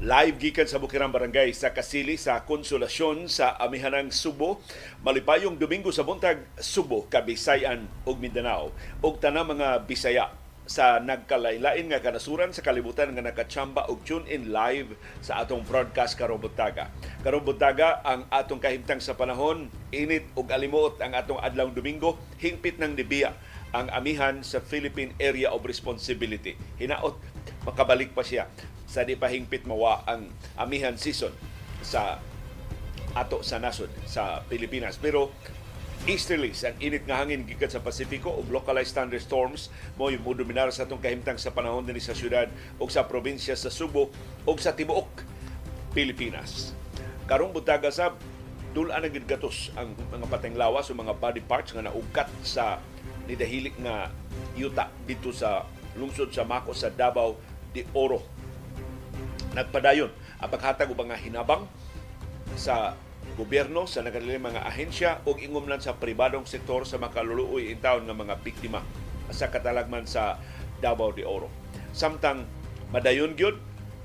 Live gikan sa Bukirang Barangay sa Kasili sa Konsolasyon sa Amihanang Subo. Malipayong Domingo sa buntag Subo, Kabisayan ug Mindanao. ug tanang mga Bisaya sa nagkalaylain nga kanasuran sa kalibutan nga nakachamba og tune in live sa atong broadcast karong buntaga. Karong buntaga ang atong kahimtang sa panahon, init ug alimuot ang atong adlawng Domingo, hingpit ng dibiya ang amihan sa Philippine Area of Responsibility. Hinaot makabalik pa siya sa di pa hingpit mawa ang amihan season sa ato sa nasod sa Pilipinas. Pero easterlies ang init nga hangin gikan sa Pasifiko ug localized thunderstorms mo yung dominar sa atong kahimtang sa panahon dinhi sa syudad ug sa probinsya sa Subo ug sa tibuok Pilipinas. Karong butaga sa dulaan ang gatos ang mga pateng lawas o mga body parts nga naugkat sa nidahilik nga yuta dito sa lungsod sa Mako sa Davao de Oro nagpadayon ang paghatag og mga hinabang sa gobyerno sa nagaliling mga ahensya o ingumlan sa pribadong sektor sa makaluluoy in taon nga mga biktima sa katalagman sa Davao de Oro. Samtang madayon gyud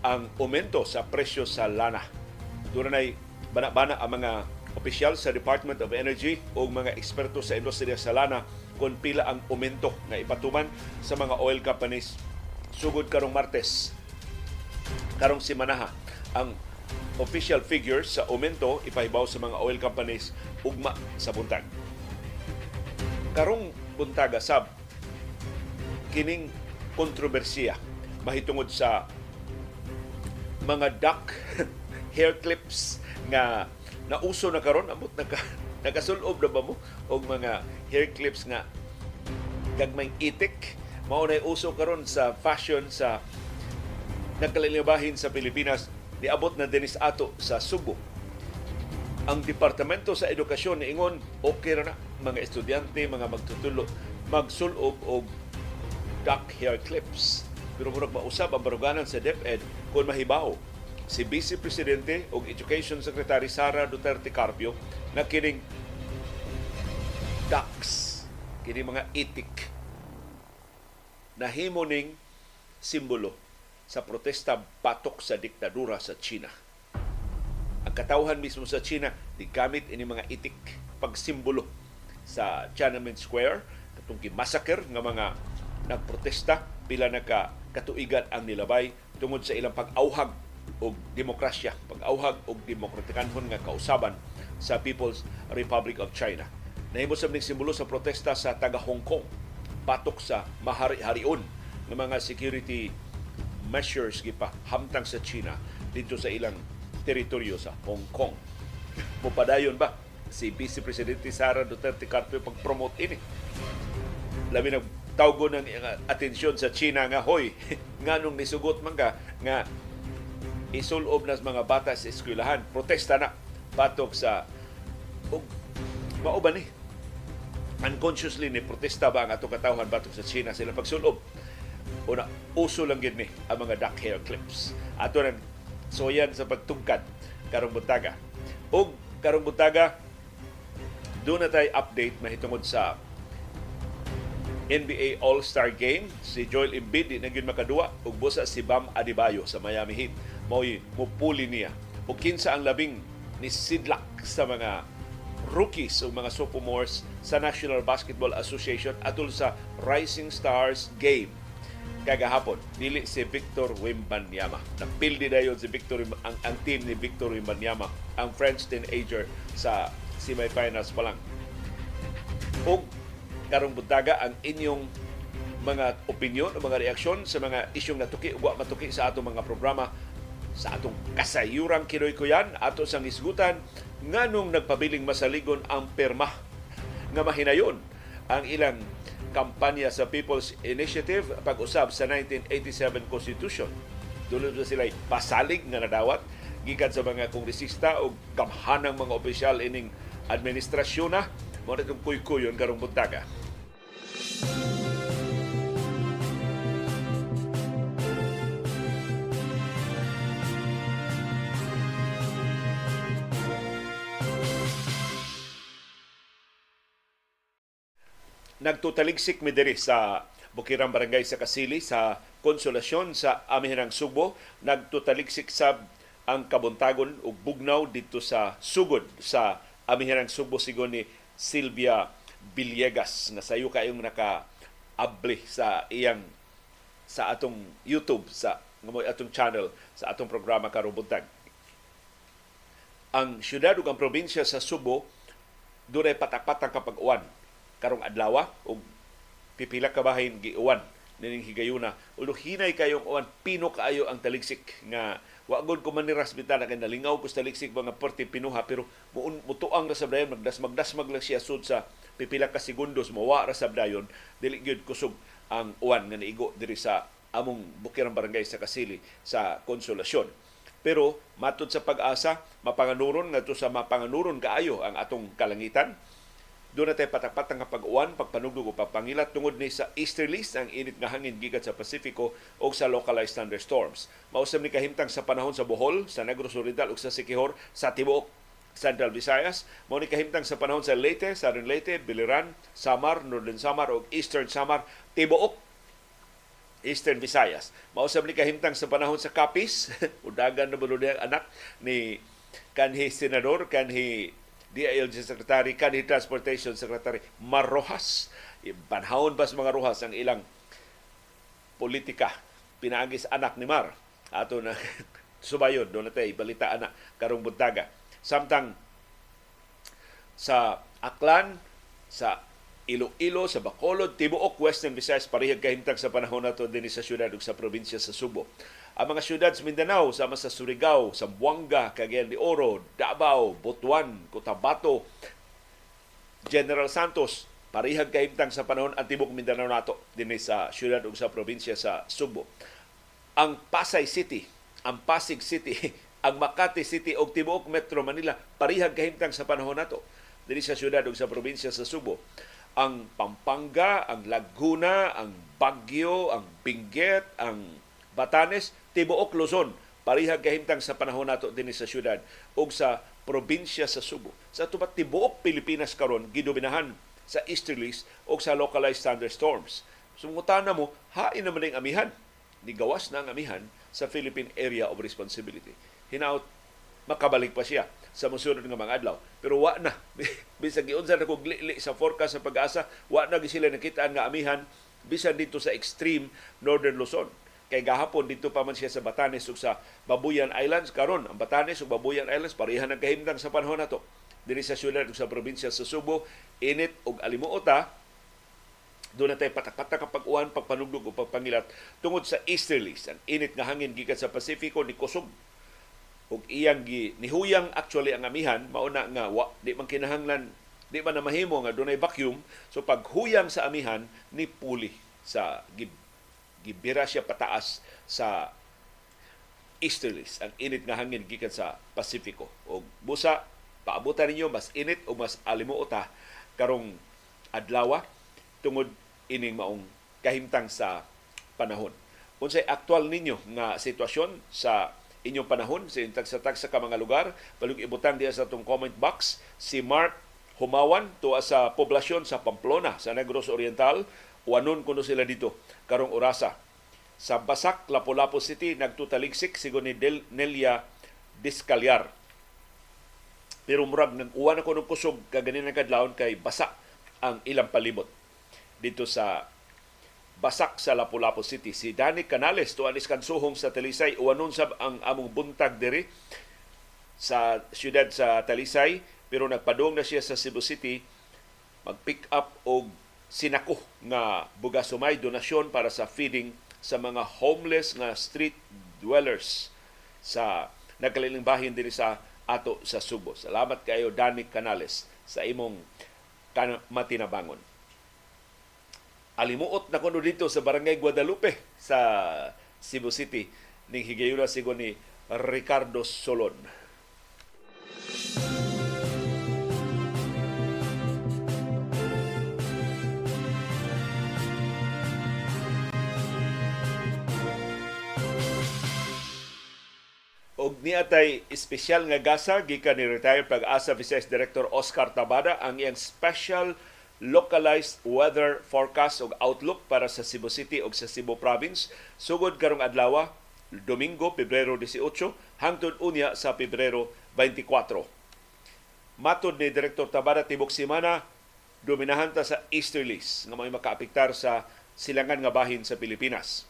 ang aumento sa presyo sa lana. Dunay bana-bana ang mga opisyal sa Department of Energy o mga eksperto sa industriya sa lana kung pila ang aumento na ipatuman sa mga oil companies sugod karong Martes karong simanaha ang official figures sa aumento ipahibaw sa mga oil companies ugma sa buntag. Karong buntaga sab kining kontrobersiya mahitungod sa mga duck hair clips nga nauso na karon. Amot naka nagasulob na ba mo? Og mga hair clips nga gagmay itik. Mao na uso karon sa fashion sa nagkalilibahin sa Pilipinas niabot na dinis ato sa Subo. Ang Departamento sa Edukasyon niingon okay ra na mga estudyante, mga magtutulo magsulob og duck hair clips. Pero murag mausab ang baruganan sa DepEd kung mahibaw si Vice Presidente o Education Secretary Sara Duterte Carpio na kining ducks, kini mga itik na himo ning simbolo sa protesta batok sa diktadura sa China. Ang katauhan mismo sa China, digamit ini mga itik pagsimbolo sa Tiananmen Square katong massacre nga mga nagprotesta pila naka katuigan ang nilabay tungod sa ilang pag-auhag og demokrasya, pag-auhag og demokratikanhon nga kausaban sa People's Republic of China. Nahimo sa simbolo sa protesta sa taga Hong Kong batok sa mahari-harion ng mga security measures gipa hamtang sa China dito sa ilang teritoryo sa Hong Kong. Mupadayon ba si Vice Presidente Sara Duterte Carpio pag-promote ini? Labi na tawgo ng atensyon sa China nga hoy nganong nisugot man ka nga isulob nas mga bata sa eskwelahan protesta na batok sa og mao ba ni unconsciously ni protesta ba ang ato katawhan batok sa China sila pagsulob una uso lang gid ni ang mga duck hair clips. Ato nang soyan sa pagtungkad karong buntaga ug karong buntaga doon na tayo update mahitungod sa NBA All-Star Game. Si Joel Embiid di naging makadua ug busa si Bam Adebayo sa Miami Heat. Mo'y mupuli niya. Ug kinsa ang labing ni sidlak sa mga rookies o mga sophomores sa National Basketball Association atol sa Rising Stars Game kagahapon dili si Victor Wimbanyama napildi dayon si Victor ang, ang team ni Victor Wimbanyama ang French teenager sa semifinals pa lang. Ug karong buntaga ang inyong mga opinion o mga reaksyon sa mga isyong natuki ug matuki sa atong mga programa sa atong kasayurang Kinoy Kuyan ato sang isgutan nganong nagpabiling masaligon ang perma nga mahinayon ang ilang kampanya sa People's Initiative pag-usab sa 1987 Constitution. Dulod na sila pasalig nga nadawat gikan sa mga kongresista o gamhanang mga opisyal ining administrasyon na mo na itong kuy-kuyon karong buntaga. Nagtutaligsik mi diri sa Bukirang Barangay sa Kasili sa Konsolasyon sa Amihanang Subo nagtutaligsik sab ang kabuntagon ug bugnaw dito sa sugod sa Amihanang Subo sigon ni Silvia Villegas. Nga sayo kayong naka abli sa iyang sa atong YouTube sa atong channel sa atong programa karong buntag. Ang syudad ug ang probinsya sa Subo dunay patak-patang kapag-uwan karong adlaw ug pipila ka bahin giuwan nining higayuna ulo hinay kayong uwan pino kaayo ang taligsik nga wa gud ko man ni rasbitan kay nalingaw ko sa taligsik mga porti pinuha pero muun mutuang ra sa dayon magdas magdasmag lang siya sud sa pipila ka segundos mawa ra sa dayon dili gyud kusog ang uwan nga niigo diri sa among bukirang barangay sa Kasili sa Konsolasyon. Pero matod sa pag-asa, mapanganuron nga sa mapanganuron kaayo ang atong kalangitan doon natin patakpat ang pag-uwan, pagpanugdog o pagpangilat tungod ni sa easterlies ang init nga hangin gikan sa Pasifiko o sa localized thunderstorms. Mausam ni kahimtang sa panahon sa Bohol, sa Negros Oriental o sa Sikihor, sa tibuok Central Visayas. Mao ni kahimtang sa panahon sa Leyte, Southern Leyte, Biliran, Samar, Northern Samar o Eastern Samar, tibuok Eastern Visayas. Mausap ni kahimtang sa panahon sa Capiz, udagan na bulo anak ni kanhi senador, kanhi DILG Secretary, kanhi Transportation Secretary Marrojas. Panahon ba sa mga rohas ang ilang politika pinaagis anak ni Mar. Ato na subayon, doon natin balita anak karong buntaga. Samtang sa Aklan, sa Iloilo, sa Bacolod, Tibuok, Western Visayas, parihag kahimtang sa panahon nato din sa syudad ug sa probinsya sa Subo. Ang mga syudad sa Mindanao, sama sa Surigao, Zamboanga, Cagayan de Oro, Davao, Butuan, Cotabato, General Santos, parihag kahimtang sa panahon ang tibok Mindanao nato din sa syudad ug sa probinsya sa Subo. Ang Pasay City, ang Pasig City, ang Makati City ug tibuok Metro Manila parihag kahimtang sa panahon nato dinhi sa syudad ug sa probinsya sa Subo. Ang Pampanga, ang Laguna, ang Baguio, ang Benguet, ang Batanes, tibuok Luzon, parihag kahimtang sa panahon nato din sa syudad ug sa probinsya sa Subo. Sa tubat tibuok Pilipinas karon gidominahan sa easterlies o sa localized thunderstorms. Sumutana mo, hain naman ang amihan. Nigawas na ang amihan sa Philippine Area of Responsibility. Hinaut, makabalik pa siya sa musunod nga mga adlaw. Pero wa na. Bisag giunsa na kog li sa forecast sa pag-asa, wa na sila nakita nga amihan bisan dito sa extreme northern Luzon kay gahapon dito pa man siya sa Batanes ug sa Babuyan Islands. Karon ang Batanes ug Babuyan Islands pareha ng kahimtang sa panahon nato diri sa syudad ug sa probinsya sa Subo init ug alimuota. Doon na tayo patak-patak pag-uwan, pagpanugdog o pagpangilat tungod sa easterlies. Ang init nga hangin gikan sa Pasifiko ni kusog. Ug iyang gi nihuyang actually ang amihan mauna nga wa, di man kinahanglan di man na mahimo nga dunay vacuum so paghuyang sa amihan ni puli sa gibira siya pataas sa easterlies. Ang init nga hangin gikan sa Pasifiko og busa paabutan ninyo mas init o mas alimuota karong adlaw tungod ining maong kahimtang sa panahon. Unsay aktual ninyo nga sitwasyon sa inyong panahon sa intag sa tag sa ka mga lugar palug ibutang diya sa atong comment box si Mark Humawan tuwa sa poblasyon sa Pamplona sa Negros Oriental. Wanon kuno sila dito karong orasa. Sa Basak, Lapu-Lapu City, nagtutaligsik sigon ni Del Nelia Discalyar. Pero murag nang uwan ako ng kusog kaganin ng kadlawon kay basa ang ilang palibot dito sa Basak sa Lapu-Lapu City. Si Danny Canales, tuan iskansuhong sa Talisay, uwanon sab ang among buntag diri sa siyudad sa Talisay, pero nagpadong na siya sa Cebu City mag-pick up og sinako nga bugas sumay donasyon para sa feeding sa mga homeless nga street dwellers sa nagkaliling bahin din sa ato sa Subo. Salamat kayo Danny Canales sa imong matinabangon. Alimuot na kuno dito sa Barangay Guadalupe sa Cebu City ning higayuna sigo ni Ricardo Solon. Og niatay espesyal nga gasa gikan ni retired pag-asa Vice Director Oscar Tabada ang iyang special localized weather forecast o outlook para sa Cebu City o sa Cebu Province sugod karong adlaw Domingo, Pebrero 18 hangtod unya sa Pebrero 24. Matod ni Direktor Tabada Tibok Simana, dominahan ta sa easterlies nga may makaapektar sa silangan nga bahin sa Pilipinas.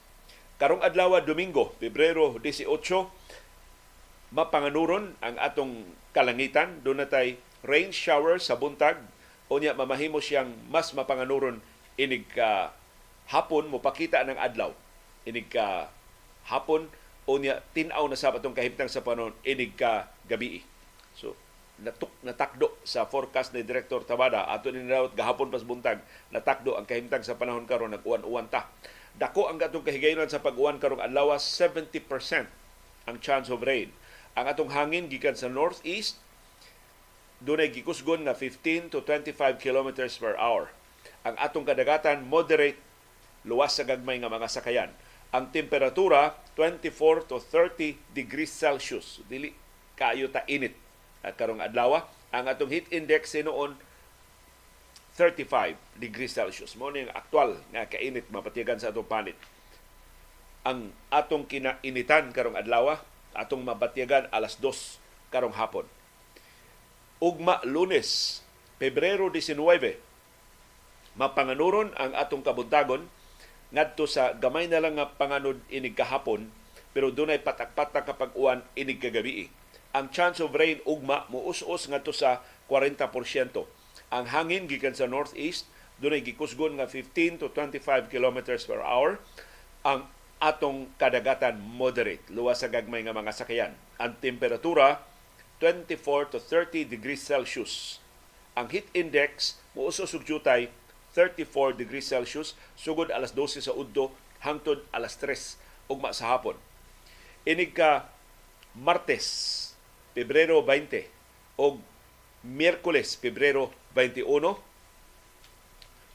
Karong adlaw Domingo, Pebrero 18, mapanganuron ang atong kalangitan. Doon natay rain shower sa buntag. Unya mamahimo siyang mas mapanganuron inig ka hapon. Mo pakita ng adlaw. Inig ka hapon. Unya tin-aw na sa patong kahimtang sa panon inig ka gabi. So natuk natakdo sa forecast ni Director Tabada. Ato ni daw gahapon pas buntag natakdo ang kahimtang sa panahon karon nag-uwan-uwan ta. Dako ang atong kahigayonan sa pag-uwan karong adlaw 70% ang chance of rain ang atong hangin gikan sa northeast dunay gikusgon nga 15 to 25 kilometers per hour. Ang atong kadagatan moderate luwas sa gagmay nga mga sakayan. Ang temperatura 24 to 30 degrees Celsius. Dili kaayo ta init at karong adlaw. Ang atong heat index noon 35 degrees Celsius. Mo ning aktual nga kainit mapatigan sa atong panit. Ang atong kinainitan karong adlaw, atong mabatigan alas 2 karong hapon ugma lunes, Pebrero 19, mapanganuron ang atong kabuntagon ngadto sa gamay na lang nga panganod inig kahapon pero dunay patak-patak kapag uwan inig kagabi. Ang chance of rain ugma muus-us ngadto sa 40%. Ang hangin gikan sa northeast dunay gikusgon nga 15 to 25 kilometers per hour. Ang atong kadagatan moderate, luwas sa gagmay nga mga sakayan. Ang temperatura 24 to 30 degrees Celsius. Ang heat index muuso sugyutay 34 degrees Celsius sugod alas 12 sa udto hangtod alas 3 ugma sa hapon. Inig ka Martes, Pebrero 20 o Miyerkules, Pebrero 21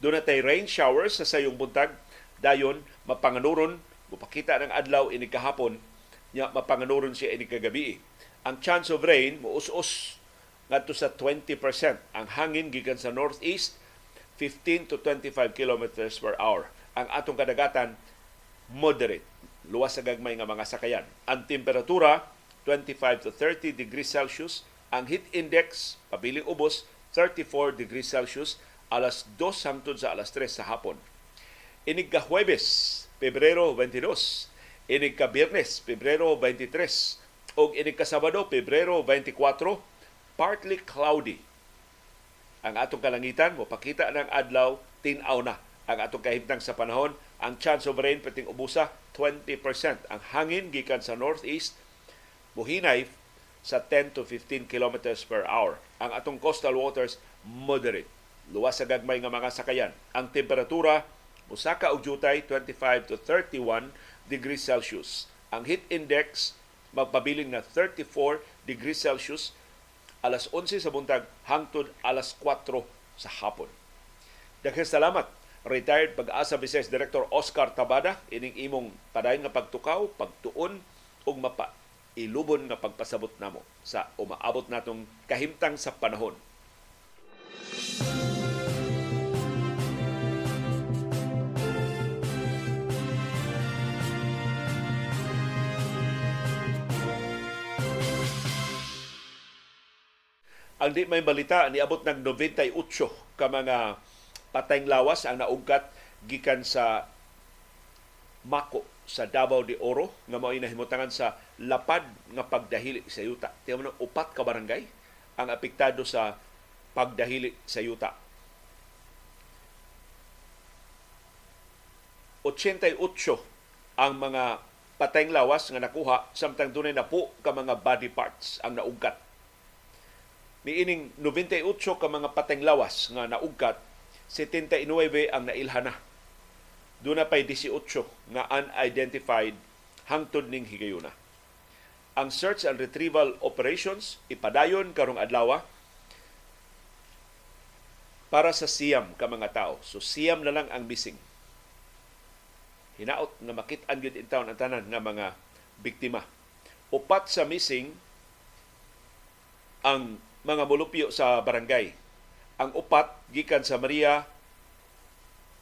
doon natay rain showers sa sayong buntag dayon mapanganuron mupakita ng adlaw ini kahapon nya mapanganuron siya ini kagabi ang chance of rain muus-us ngadto sa 20%. Ang hangin gikan sa northeast 15 to 25 kilometers per hour. Ang atong kadagatan moderate, luwas sa gagmay nga mga sakayan. Ang temperatura 25 to 30 degrees Celsius. Ang heat index pabiling ubos 34 degrees Celsius alas 2 hangtod sa alas 3 sa hapon. Inig ka Huwebes, Pebrero 22. Inig ka Biyernes, Pebrero 23 o ini kasabado, Pebrero 24, partly cloudy. Ang atong kalangitan, mo pakita ng adlaw, tinaw na ang atong kahimtang sa panahon. Ang chance of rain pating ubusa, 20%. Ang hangin gikan sa northeast, muhinay sa 10 to 15 kilometers per hour. Ang atong coastal waters, moderate. Luwas sa gagmay nga mga sakayan. Ang temperatura, og jutay, 25 to 31 degrees Celsius. Ang heat index, magpabiling na 34 degrees Celsius alas 11 sa buntag hangtod alas 4 sa hapon. Daghang salamat retired pag-asa Vice Director Oscar Tabada ining imong padayon nga pagtukaw, pagtuon ug mapa ilubon nga pagpasabot namo sa umaabot natong kahimtang sa panahon. Ang di may balita, niabot ng 98 ka mga patayng lawas ang naugkat gikan sa Mako sa Davao de Oro nga mao nahimutangan sa lapad nga pagdahili sa yuta. Tiyo mo upat ka barangay ang apektado sa pagdahili sa yuta. 88 ang mga patayng lawas nga nakuha samtang dunay na po ka mga body parts ang naugkat Niining 98 ka mga pateng lawas nga naugkat, 79 ang nailhana. Doon na pa'y 18 nga unidentified hangtod ning higayuna. Ang search and retrieval operations ipadayon karong adlaw para sa siyam ka mga tao. So siyam na lang ang missing. Hinaot na makit-an gyud intawon ang tanan nga mga biktima. Upat sa missing ang mga mulupyo sa barangay. Ang upat gikan sa Maria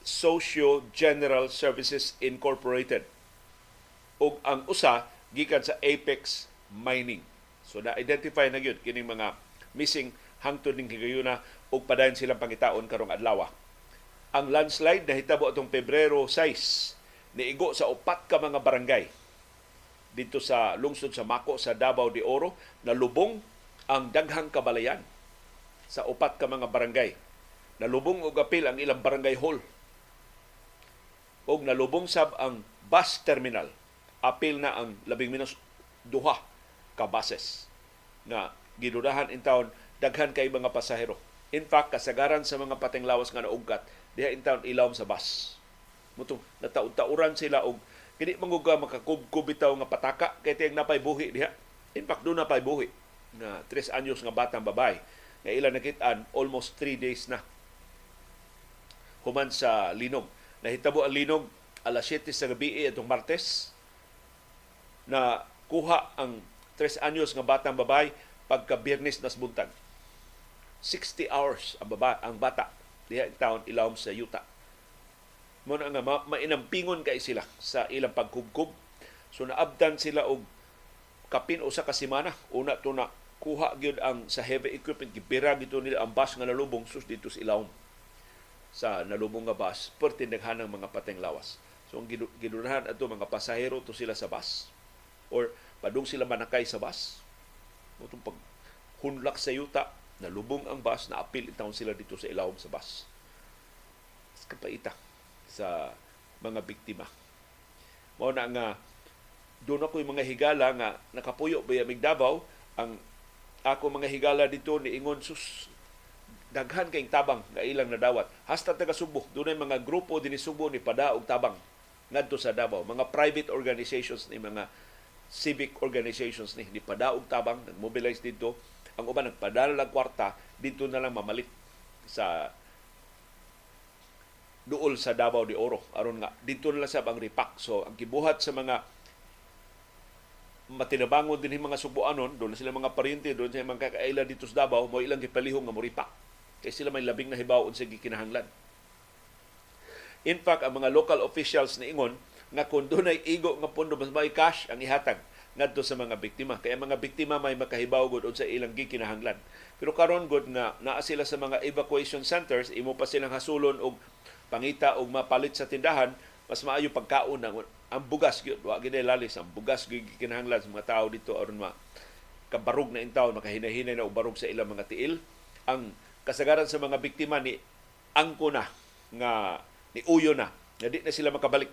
Socio General Services Incorporated ug ang usa gikan sa Apex Mining. So na-identify na gyud kining mga missing hangtod ning higayuna ug padayon silang pangitaon karong adlaw. Ang landslide nahitabo atong Pebrero 6 niigo sa upat ka mga barangay dito sa lungsod sa Mako sa Davao de Oro nalubong ang daghang kabalayan sa upat ka mga barangay. Nalubong og apil ang ilang barangay hall. Og nalubong sab ang bus terminal. Apil na ang labing minus duha ka buses nga gidudahan in town daghan kay mga pasahero. In fact, kasagaran sa mga patinglawas nga naugkat, diha in town ilawom sa bus. Muto nataud-tauran sila og kini manguga makakubkub bitaw nga pataka kay tiyang napay buhi diha. In fact, do napay buhi nga 3 anyos nga batang babay nga ilan nakitaan almost 3 days na human sa linog. Nahitabo ang linog alas 7 sa gabi itong Martes na kuha ang 3 anyos nga batang babay pagka Biyernes nas buntag. 60 hours ang baba ang bata diha town ilawom sa yuta mo na nga ma- mainampingon kay sila sa ilang pagkubkob. So naabdan sila og kapin usa ka semana. Una to na kuha gyud ang sa heavy equipment gibira gito nila ang bus nga nalubong sus dito sa ilawom sa nalubong nga bus pertindaghan ng mga pateng lawas. So ang gidunahan ato mga pasahero to sila sa bus or padung sila manakay sa bus. Mutong pag hunlak sa yuta, nalubong ang bus, naapil itawon sila dito sa ilawom sa bus. Kapaita sa mga biktima. Mao na nga doon ako mga higala nga nakapuyo ba yung Davao. Ang ako mga higala dito ni ingon sus daghan kayong tabang nga ilang nadawat. Hasta taga Subo doon mga grupo din ni Subo ni pada og tabang ngadto sa Davao. Mga private organizations ni mga civic organizations ni ni pada og tabang nag-mobilize dito. Ang uban nagpadala lang kwarta dito na lang mamalit sa duol sa Davao de Oro. Aron nga dito na lang sa bang ripak so ang gibuhat sa mga matinabangon din mga subuanon doon sila mga paryente doon sa mga kakaila dito sa Davao mo ilang gipalihong nga moripak kay sila may labing na hibaw sa gikinahanglan. In fact ang mga local officials ni ingon nga kung doon ay igo nga pondo mas may cash ang ihatag ngadto sa mga biktima. Kaya mga biktima may makahibaw gud sa ilang gikinahanglan. Pero karon gud nga naa sila sa mga evacuation centers imo pa silang hasulon og pangita og mapalit sa tindahan, mas maayo pagkaon ang, ang bugas gyud. Wa gid lalis ang bugas gyud kinahanglan sa mga tao dito aron ma kabarog na intaw makahinahinay na og barog sa ilang mga tiil. Ang kasagaran sa mga biktima ni angko na nga ni uyo na nga di na sila makabalik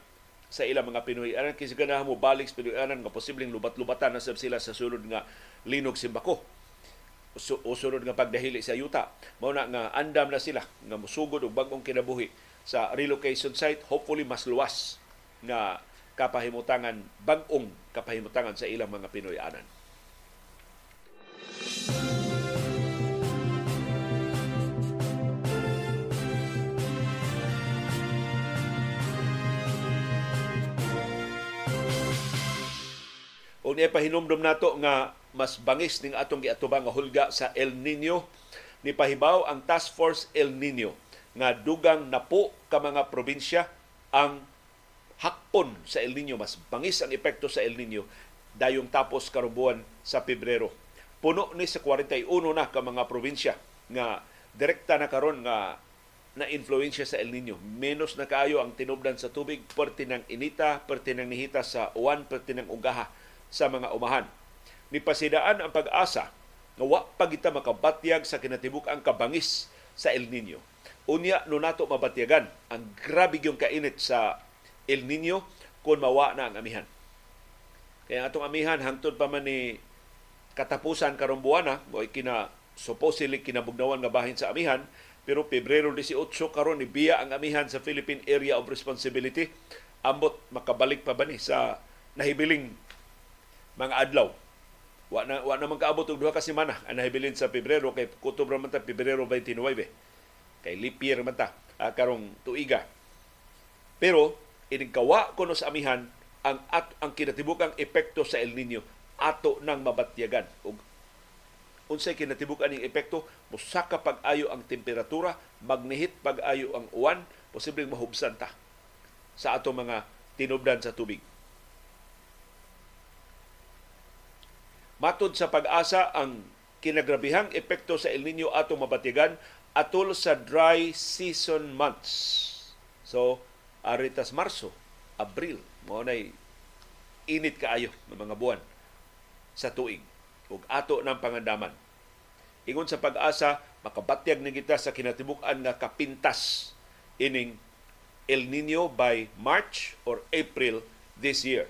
sa ilang mga Pinoy. Aran kasi ganahan mo balik sa Pinoy. Anan nga posibleng lubat-lubatan na sab sila sa sulod nga linog simbako o sunod nga pagdahili sa yuta. Mao na nga andam na sila nga musugod og bag-ong kinabuhi sa relocation site hopefully mas luwas nga kapahimutangan bag-ong kapahimutangan sa ilang mga Pinoy-anan. O niya pahinumdum nato nga mas bangis ning atong giatubang nga hulga sa El Nino ni pahibaw ang Task Force El Nino nga dugang napo ka mga probinsya ang hakpon sa El Nino mas bangis ang epekto sa El Nino dayong tapos karubuan sa Pebrero. Puno ni sa 41 na ka mga probinsya nga direkta na karon nga na influensya sa El Nino. Menos na kaayo ang tinubdan sa tubig, perti ng inita, perti ng nihita sa uwan, perti ng ugaha sa mga umahan. Nipasidaan ang pag-asa nga wa pa kita makabatyag sa kinatibuk ang kabangis sa El Nino Unya no nato mabatyagan ang grabe yung kainit sa El Nino kung mawa na ang amihan. Kaya atong amihan hangtod pa man ni katapusan karong buwan na, mo kina supposedly kinabugnawan nga bahin sa amihan, pero Pebrero 18 karon ni biya ang amihan sa Philippine Area of Responsibility ambot makabalik pa ba ni sa nahibiling mga adlaw wa na wa na man kaabot og duha ka semana ang nahibilin sa Pebrero kay kutob ra man ta Pebrero 29 kay leap year man ta uh, karong tuiga. Pero inigkawa ko no sa amihan ang at ang kinatibukang epekto sa El Nino ato nang mabatyagan. Ug unsay kinatibuk-an ning epekto? Musaka pag-ayo ang temperatura magnihit pag-ayo ang uwan posibleng mahubsan ta sa ato mga tinubdan sa tubig. Matod sa pag-asa ang kinagrabihang epekto sa El Nino ato mabatigan atol sa dry season months. So, aritas Marso, Abril, mo nay init kaayo ng mga buwan sa tuig ug ato ng pangandaman. Ingon sa pag-asa, makabatyag ni kita sa kinatibuk-an nga kapintas ining El Nino by March or April this year.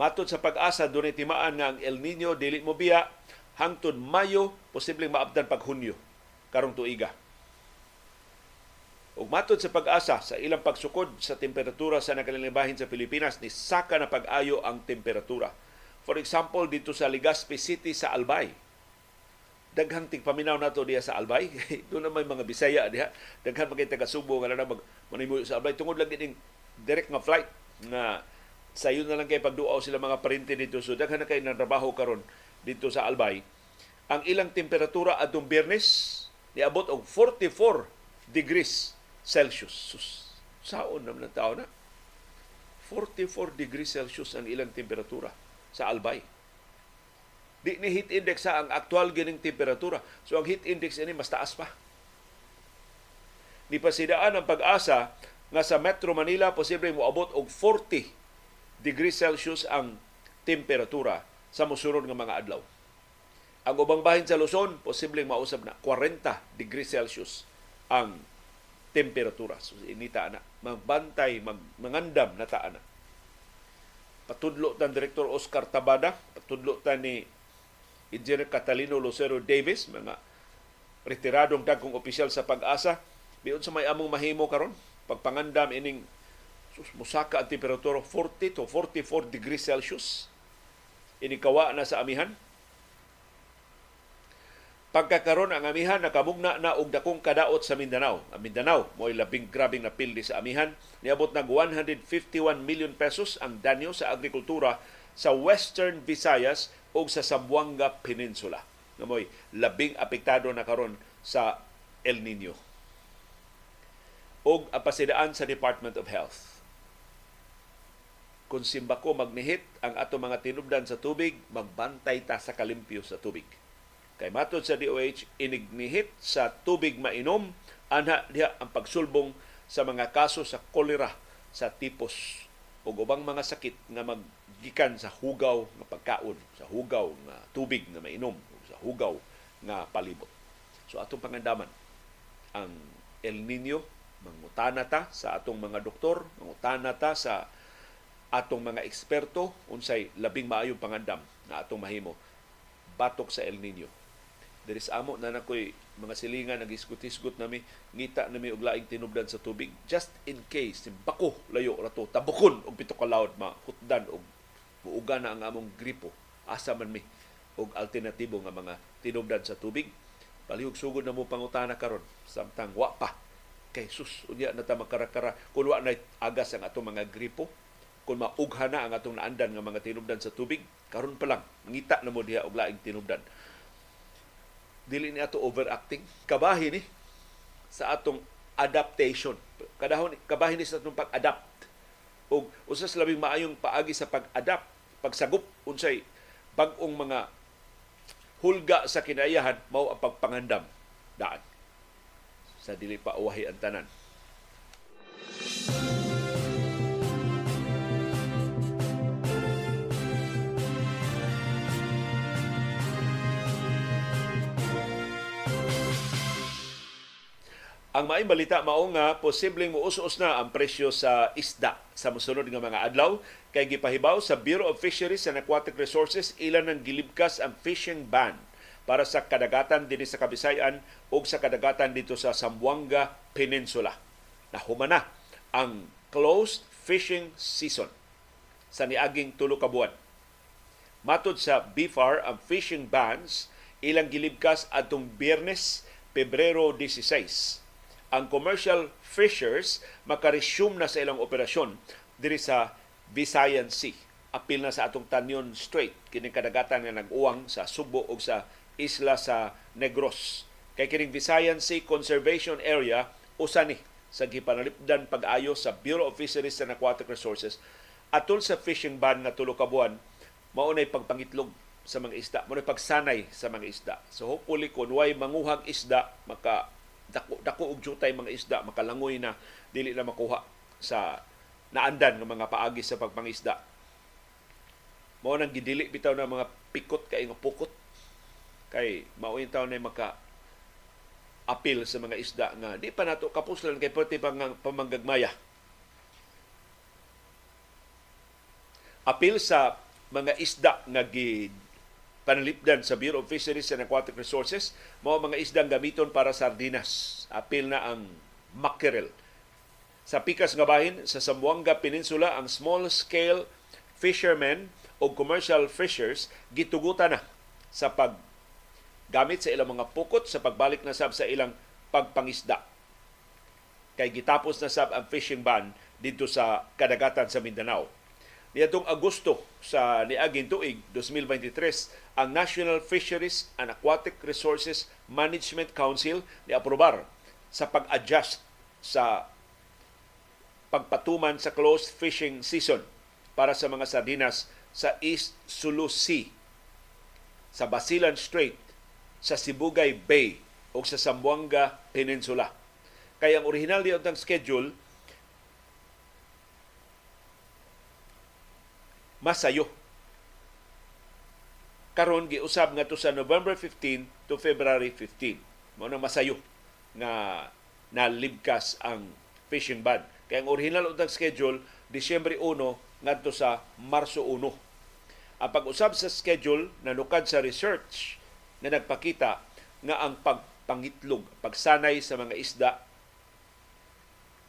Matod sa pag-asa, dunay timaan nga ang El Nino dili mo biya hangtod Mayo, posibleng maabdan pag Hunyo karong tuiga. Ug matod sa pag-asa sa ilang pagsukod sa temperatura sa nakalilibahin sa Pilipinas ni saka na pag-ayo ang temperatura. For example, dito sa Legazpi City sa Albay, daghang tigpaminaw nato diya sa Albay. Doon na may mga Bisaya diha. Daghan mga taga Subo nga na mag sa Albay tungod lang ning direct nga flight nga sayo na lang kay pagduaw sila mga parente dito so daghan na kay trabaho karon dito sa Albay. Ang ilang temperatura adtong Biyernes niabot og 44 degrees Celsius. Sus, saon naman ng tao na. 44 degrees Celsius ang ilang temperatura sa Albay. Di ni heat index sa ang aktual gining temperatura. So ang heat index ini mas taas pa. Ni pasidaan ang pag-asa nga sa Metro Manila posibleng moabot og 40 degrees Celsius ang temperatura sa mosunod nga mga adlaw. Ang ubang bahin sa Luzon, posibleng mausab na 40 degrees Celsius ang temperatura. So, inita na. Magbantay, mag, mangandam na taan. Patudlo tan Direktor Oscar Tabada, patudlo tan ni Engineer Catalino Lucero Davis, mga retiradong dagkong opisyal sa pag-asa, biyon sa may among mahimo karon pagpangandam ining musaka ang temperatura 40 to 44 degrees Celsius. Inikawa na sa amihan, Pagkakaroon ang amihan nakamugna na og dakong kadaot sa Mindanao. Ang Mindanao mo'y labing grabing napildi sa amihan. Niabot ng 151 million pesos ang danyo sa agrikultura sa Western Visayas o sa Zamboanga Peninsula. Nga mo'y labing apektado na karon sa El Nino. Og apasidaan sa Department of Health. Kung simbako magnihit ang ato mga tinubdan sa tubig, magbantay ta sa kalimpyo sa tubig Kay matod sa DOH, inignihit sa tubig mainom, anha diha ang pagsulbong sa mga kaso sa kolera, sa tipos. O ubang mga sakit nga maggikan sa hugaw nga pagkaon, sa hugaw nga tubig nga mainom, sa hugaw nga palibot. So atong pangandaman ang El Nino mangutana ta sa atong mga doktor, mangutana ta sa atong mga eksperto unsay labing maayong pangandam na atong mahimo. Batok sa El Nino Diri amo na nakoy mga silingan nagisgot-hisgot nami ngita nami og laing tinubdan sa tubig just in case bako layo rato tabukon og pito ka laod mahutdan og muuga na ang among gripo. Asa man mi og alternatibo nga mga tinubdan sa tubig. Palihog sugod na mo pangutana karon samtang wa pa. Kay sus unya na ta makarakara. Kun wa na agas ang atong mga gripo kung maugha na ang atong naandan nga mga tinubdan sa tubig karon pa lang ngita na mo diha og laing tinubdan dili ni ato overacting. Kabahin ni sa atong adaptation. Kadahon kabahin ni sa atong pag-adapt. Og usas labing maayong paagi sa pag-adapt pagsagop unsay bag-ong mga hulga sa kinayahan mao ang pagpangandam daan. Sa dili pa uwahi ang tanan. Ang maayong balita mao nga posibleng muusos na ang presyo sa isda sa mosunod nga mga adlaw kay gipahibaw sa Bureau of Fisheries and Aquatic Resources ilan ng gilibkas ang fishing ban para sa kadagatan dinhi sa Kabisayan o sa kadagatan dito sa Zamboanga Peninsula. Nahumana ang closed fishing season sa niaging tulo ka buwan. Matod sa BFAR, ang fishing bans ilang gilibkas atong Biyernes, Pebrero 16 ang commercial fishers makaresume na sa ilang operasyon diri sa Visayan Sea. Apil na sa atong Tanyon Strait, kini kadagatan nga nag-uwang sa Subo o sa isla sa Negros. Kay kining Visayan Sea Conservation Area usa ni sa gipanalipdan pag-ayo sa Bureau of Fisheries and Aquatic Resources atol sa fishing ban nga tulo ka buwan maunay pagpangitlog sa mga isda, maunay pagsanay sa mga isda. So hopefully kung way manguhag isda maka dako dako og jutay mga isda makalangoy na dili na makuha sa naandan ng mga paagi sa pagpangisda. Mao nang gidili bitaw na mga pikot kay nga pukot kay mao taw na maka apil sa mga isda nga di pa nato kapuslan kay pwede pang pamanggagmaya. Apil sa mga isda nga gi panalipdan sa Bureau of Fisheries and Aquatic Resources mao mga isdang gamiton para sardinas. Apil na ang mackerel. Sa pikas nga bahin sa Zamboanga Peninsula ang small scale fishermen o commercial fishers gitugutan na sa pag gamit sa ilang mga pukot sa pagbalik na sab sa ilang pagpangisda. Kay gitapos na sab ang fishing ban dito sa kadagatan sa Mindanao. Niadtong Agosto sa niaging tuig 2023, ang National Fisheries and Aquatic Resources Management Council ni aprobar sa pag-adjust sa pagpatuman sa closed fishing season para sa mga sardinas sa East Sulu Sea, sa Basilan Strait sa Sibugay Bay o sa Zamboanga Peninsula. Kaya ang original diyon ng schedule masayo. Karon giusab nga to sa November 15 to February 15. Mao na masayo nga nalibkas ang fishing ban. Kaya ang original utang schedule Disyembre 1 ngadto sa Marso 1. Ang pag-usab sa schedule nanukad sa research na nagpakita nga ang pagpangitlog, pagsanay sa mga isda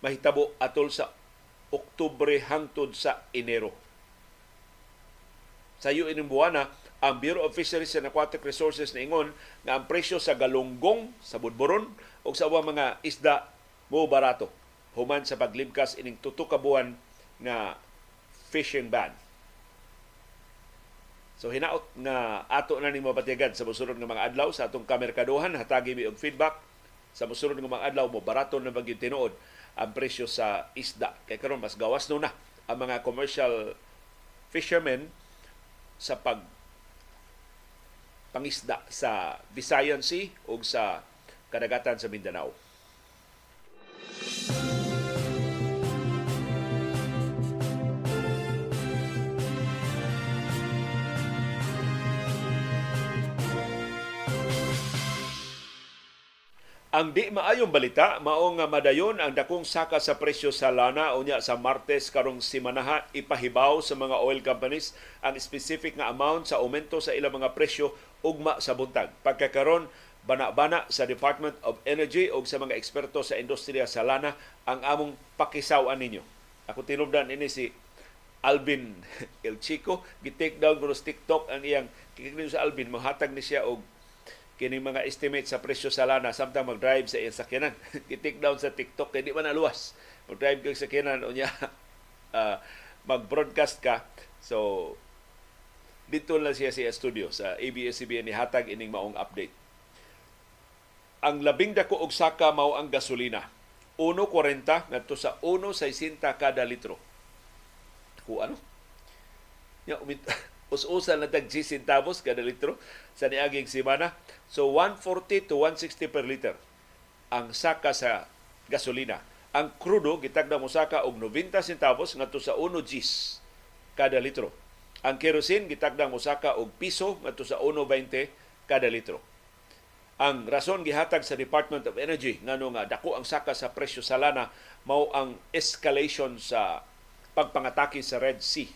mahitabo atol sa Oktubre hangtod sa Enero. Sa iyo ining buwana, ang Bureau of Fisheries and Aquatic Resources ingon nga ang presyo sa galunggong, sa budboron o sa ubang mga isda mo barato human sa paglibkas ining tuto ka buwan nga fishing ban. So hinaot nga ato na ni mapatigan sa musunod nga mga adlaw sa atong kamerkaduhan hatagi mi og feedback sa musunod nga mga adlaw mo barato na bagyo tinuod ang presyo sa isda kay karon mas gawas no na ang mga commercial fishermen sa pag pangisda sa Visayan Sea o sa kadagatan sa Mindanao. Ang di maayong balita, mao nga madayon ang dakong saka sa presyo sa lana unya sa Martes karong simanaha ipahibaw sa mga oil companies ang specific nga amount sa aumento sa ilang mga presyo ugma sa buntag. Pagkakaron bana-bana sa Department of Energy o sa mga eksperto sa industriya sa lana ang among pakisawan ninyo. Ako tinubdan ini si Alvin El Chico, gi-take down ko TikTok ang iyang kikinin sa Alvin, mahatag ni siya og kini mga estimate sa presyo sa lana samtang mag-drive sa iyang sakyanan. I-take down sa TikTok kay di man naluwas. Mag-drive kag sakyanan unya uh, mag-broadcast ka. So dito lang siya sa studio sa ABS-CBN ni hatag ining maong update. Ang labing dako og saka mao ang gasolina. 1.40 ngadto sa 1.60 kada litro. Ku ano? Ya, umit us-usa na tag 10 centavos kada litro sa niaging semana. So 140 to 160 per liter ang saka sa gasolina. Ang krudo gitagda mo saka og 90 centavos ngadto sa 1 gis kada litro. Ang kerosene gitagda mo saka og piso ngadto sa 1.20 kada litro. Ang rason gihatag sa Department of Energy ngano nga dako ang saka sa presyo sa lana mao ang escalation sa pagpangatake sa Red Sea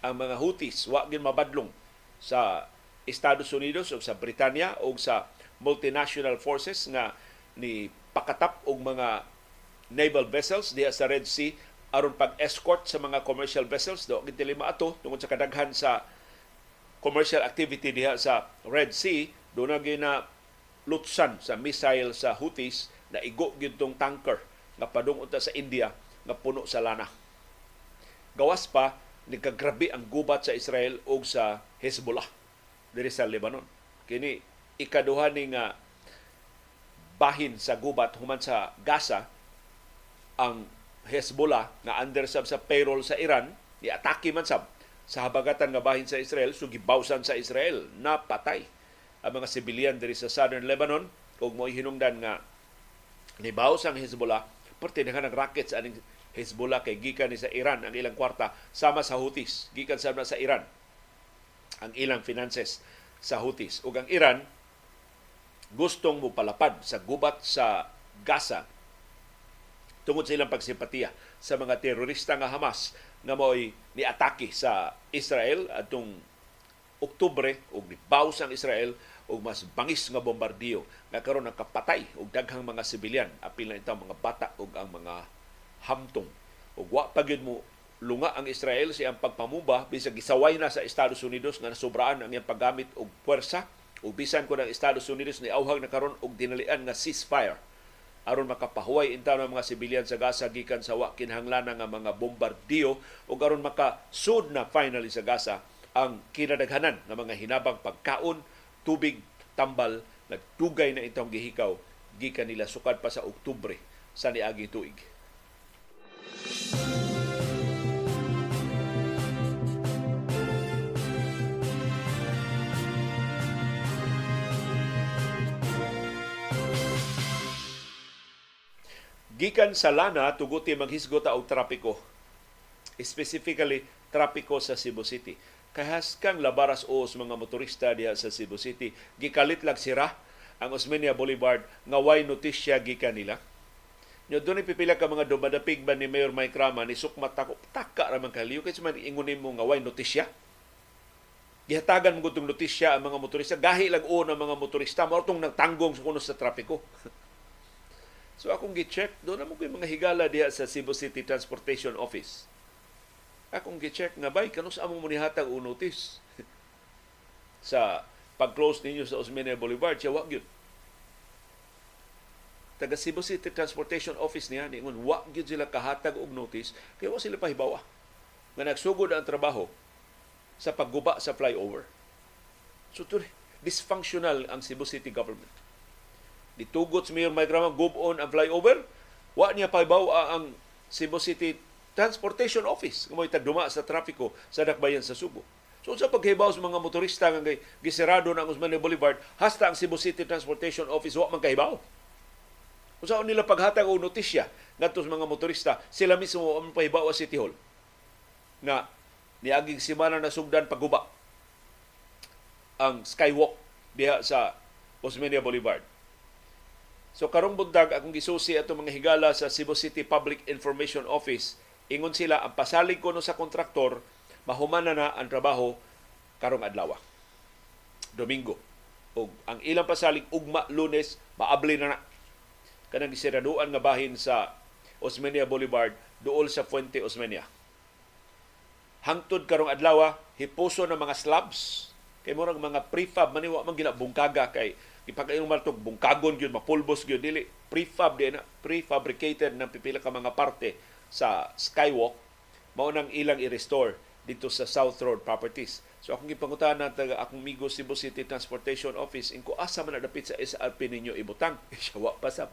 ang mga Houthis wa gin mabadlong sa Estados Unidos o sa Britanya o sa multinational forces nga ni pakatap og mga naval vessels diha sa Red Sea aron pag-escort sa mga commercial vessels do gid ato tungod sa kadaghan sa commercial activity diha sa Red Sea do na gina lutsan sa missile sa Houthis na igo gyud tong tanker nga padung sa India nga puno sa lana. Gawas pa nagkagrabe ang gubat sa Israel o sa Hezbollah diri sa Lebanon. kini ikaduha ni nga bahin sa gubat human sa Gaza ang Hezbollah nga under sab sa payroll sa Iran atake man sab sa habagatan nga bahin sa Israel so gibawsan sa Israel. Napatay ang mga sibilyan diri sa Southern Lebanon ug mo hinungdan nga nibaws ang Hezbollah parte nga ng rockets aning Hezbollah kay gikan ni sa Iran ang ilang kwarta sama sa Houthis. Gikan sa sa Iran ang ilang finances sa Houthis. Ug ang Iran gustong mo palapad sa gubat sa Gaza tungod sa ilang pagsimpatiya sa mga terorista nga Hamas nga mo'y niatake sa Israel atong Oktubre ug nibaws ang Israel og mas bangis nga bombardiyo nga karon nakapatay og daghang mga sibilyan. Apil na ito mga bata ug ang mga hamtong. Ug wa pa mo lunga ang Israel sa iyang pagpamumba bisag gisaway na sa Estados Unidos nga nasubraan ang iyang paggamit og puwersa. Ug bisan ko ng Estados Unidos ni auhag na karon og dinalian nga ceasefire. Aron makapahuway intaw ng mga sibilyan sa Gaza gikan sa wa kinahanglan nga mga bombardiyo. Ug aron makasud na finally sa Gaza ang kinadaghanan ng mga hinabang pagkaon, tubig, tambal. Nagtugay na itong gihikaw gikan nila sukad pa sa Oktubre sa niagi tuig. Gikan sa lana, tuguti maghisgot og trapiko. Specifically, trapiko sa Cebu City. Kahas kang labaras os mga motorista diha sa Cebu City. Gikalit lang sira ang Osmeña Boulevard nga way notisya gikan nila. Nyo doon pipila ka mga dumadapig ba ni Mayor Mike Rama ni sukmat tako taka ra man kaliyo kay man ingon mo nga way notisya. Gihatagan mo gutong notisya ang mga motorista gahi lang o mga motorista mo tong nagtanggong sa kuno sa trapiko. So akong gi-check, doon na mo mga higala diha sa Cebu City Transportation Office. Akong gi-check nga bay kanus amo mo nihatag o notice sa pag-close ninyo sa Osmeña Boulevard, siya wag yun. Taga Cebu City Transportation Office niya, ni wa gyud sila kahatag og notice, kaya wa sila pahibawa. Nga nagsugod ang trabaho sa pagguba sa flyover. So, dysfunctional ang Cebu City government Ditugot sa Mayor Mike Ramang on ang flyover. Wa niya paibaw ang Cebu City Transportation Office nga mo'y tagduma sa trapiko sa dakbayan sa Subo. So sa paghibaw sa mga motorista nga gisirado na ang Usmania Boulevard, hasta ang Cebu City Transportation Office wa man kahibaw. Kung saan nila paghatag o notisya ngadto sa mga motorista, sila mismo ang pahibaw sa City Hall na niaging simana na sugdan paguba ang skywalk diha sa Osmeña Boulevard. So karong bundag akong gisusi ato mga higala sa Cebu City Public Information Office, ingon sila ang pasalig kuno sa kontraktor mahumana na ang trabaho karong adlaw. Domingo. Og ang ilang pasalig ugma Lunes maabli na na kanang gisiraduan nga bahin sa Osmeña Boulevard duol sa Fuente Osmeña. Hangtod karong adlaw hipuso na mga slabs kay murag mga prefab maniwa man gina bungkaga kay ipagayon man itong bungkagon yun, mapulbos yun, dili, prefab din, prefabricated ng pipila ka mga parte sa skywalk, mao nang ilang i-restore dito sa South Road Properties. So akong gipangutan na taga akong migo Cebu City Transportation Office inko asa man nadapit sa SRP ninyo ibutang. Wa pa sa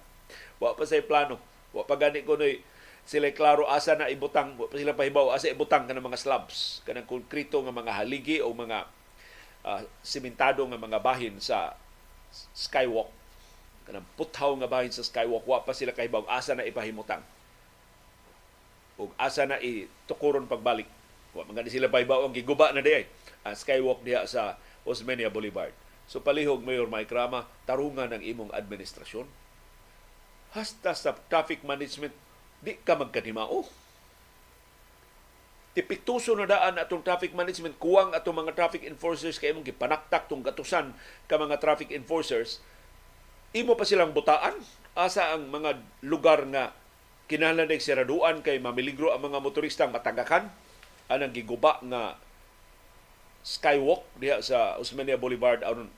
wa pa sa plano. Wa pa gani ko noy sila klaro asa na ibutang, wa pa sila pahibaw asa ibutang kanang mga slabs, kanang konkrito nga mga haligi o mga uh, simentado nga mga bahin sa skywalk. Kanang puthaw nga bahin sa skywalk wa pa sila kahibaw asa na ipahimutang? Ug asa na itukuron pagbalik? Wa man sila pahibaw ang giguba na diay. Ang skywalk diha sa Osmeña Boulevard. So palihog Mayor Mike Rama tarungan ng imong administrasyon. Hasta sa traffic management di ka magkanimao tipiktuso na daan atong traffic management. Kuwang atong mga traffic enforcers kay imong gipanaktak tong gatusan ka mga traffic enforcers. Imo pa silang butaan. Asa ang mga lugar nga kinahanglan siraduan kay mamiligro ang mga motorista matagakan. Anang giguba nga skywalk diha sa Osmeña Boulevard aron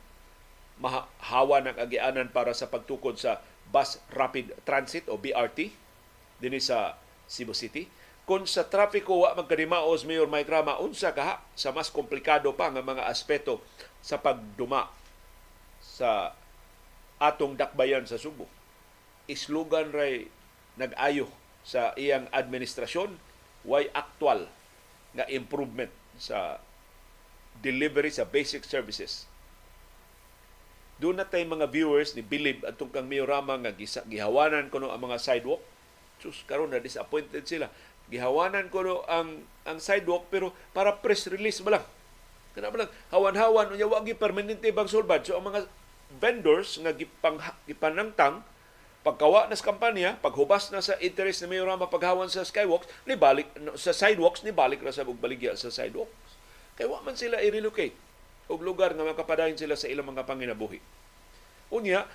mahawa ng agianan para sa pagtukod sa bus rapid transit o BRT dinhi sa Cebu City kung sa trapiko wa magkadimaos Mayor Mike Rama unsa kaha sa mas komplikado pa nga mga aspeto sa pagduma sa atong dakbayan sa Subo. Islugan ray nag-ayo sa iyang administrasyon way actual nga improvement sa delivery sa basic services. Doon na tayo mga viewers ni Bilib at kang Miorama nga gihawanan ko no ang mga sidewalk. Sus, karon na disappointed sila. Gihawanan ko no ang ang sidewalk pero para press release ba lang. Kana ba lang hawan-hawan unya wa gi permanente bang sulbad. So ang mga vendors nga gipang gipanangtang pagkawa na sa kampanya, paghubas na sa interest ni Mayorama paghawan sa skywalks, ni balik sa sidewalks ni balik ra sa bugbaligya sa sidewalks. Kay wa man sila i-relocate og lugar nga makapadayon sila sa ilang mga panginabuhi. Unya,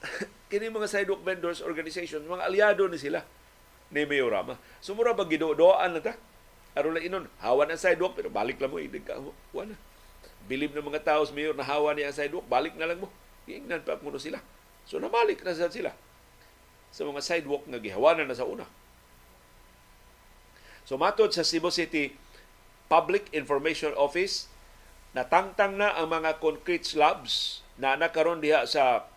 kini mga sidewalk vendors organization, mga aliado ni sila ni Mayorama. Sumura ba gidodoan na ta? Aron lang inon, hawan ang sidewalk pero balik lang mo idig ka. Wala. Bilib ng mga tao sa mayor na hawa niya ang sidewalk, balik na lang mo. Iingnan pa kuno sila. So nabalik na sila sa mga sidewalk nga gihawanan na sa una. So matod sa Cebu City Public Information Office, natangtang na ang mga concrete slabs na nakaron diha sa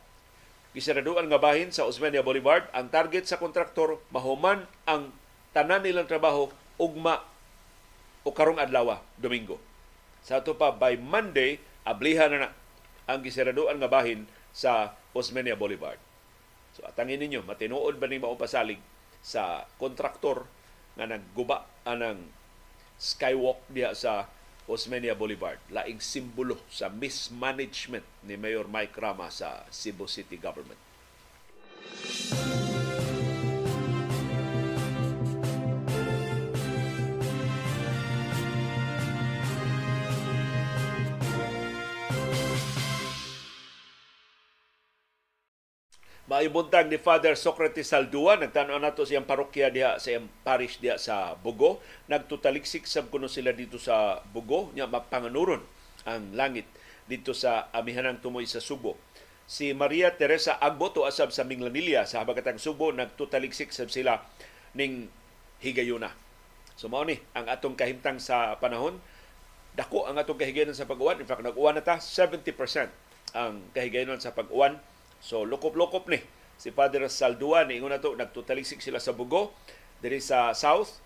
gisaraduan nga bahin sa Osmeña Boulevard. Ang target sa kontraktor mahuman ang tanan nilang trabaho ugma o karong adlaw, Domingo. Sa ato pa by Monday, ablihan na, na ang gisaraduan nga bahin sa Osmeña Boulevard. So atangin ninyo, matinuod ba ni pasalig sa kontraktor nga nagguba anang skywalk diha sa Osmeña Boulevard. Laing simbolo sa mismanagement ni Mayor Mike Rama sa Cebu City Government. Maayo buntag ni Father Socrates Saldua, nagtanaw nato siyang parokya diha sa iyang parish diha sa Bugo. Nagtutaliksik sab kuno sila dito sa Bugo, nya mapanganuron ang langit dito sa amihanang tumoy sa Subo. Si Maria Teresa Agbo to asab sa Minglanilla sa habagatang Subo nagtutaliksik sab sila ning higayuna. So mao ni ang atong kahimtang sa panahon. Dako ang atong kahigayonon sa pag-uwan. In fact, nag-uwan na ta 70% ang kahigayonon sa pag-uwan So lokop-lokop ni si Father Saldua ni ingon nato nagtutaliksik sila sa Bugo diri sa south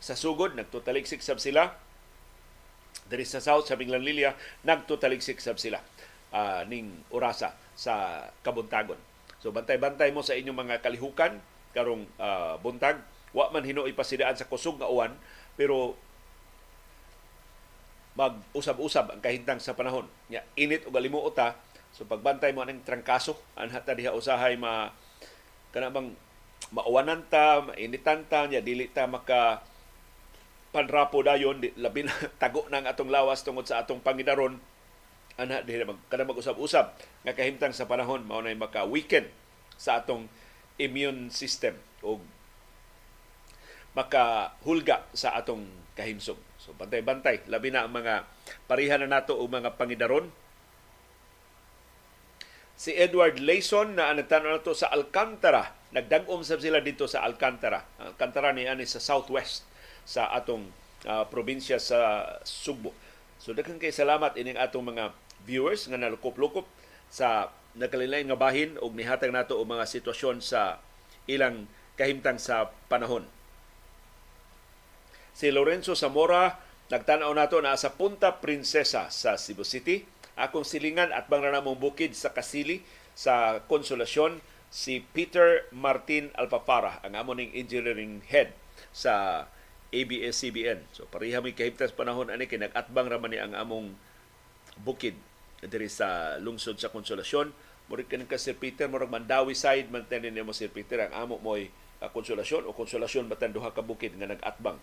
sa sugod nagtutaliksik sab sila diri sa south sa Binglanlilia nagtutaliksik sab sila uh, ning orasa sa Kabuntagon. So bantay-bantay mo sa inyong mga kalihukan karong uh, buntag wa man hino ipasidaan sa kusog nga uwan pero mag-usab-usab ang kahintang sa panahon. Nya init ug alimuota So pagbantay mo aning trangkaso anha ta diha usahay ma kana bang mauwanan ta, mainitan ta, nya dili ta maka panrapo dayon labi na tago nang atong lawas tungod sa atong pangidaron anha diha mag kada mag-usab-usab nga kahimtang sa panahon mao nay maka weekend sa atong immune system o makahulga sa atong kahimsog. So bantay-bantay labi na ang mga parihan na nato o mga pangidaron si Edward Layson na nagtanaw na to sa Alcantara. Nagdagom sab sila dito sa Alcantara. Alcantara ni ani sa southwest sa atong uh, probinsya sa Subo. So daghang kay salamat ining atong mga viewers nga nalukop-lukop sa nakalilain nga bahin og nihatag nato og mga sitwasyon sa ilang kahimtang sa panahon. Si Lorenzo Zamora nagtanaw nato na sa Punta Princesa sa Cebu City akong silingan at bang mong bukid sa Kasili sa Konsolasyon si Peter Martin Alpapara, ang amo engineering head sa ABS-CBN. So pareha may kahimtas panahon ani kay nag-atbang ra ni ang among bukid diri sa lungsod sa Konsolasyon. Murid kanin ka Sir Peter, murag Mandawi side man tanin mo Sir Peter ang amo mo'y uh, Konsolasyon o Konsolasyon batan duha ka bukid nga nag-atbang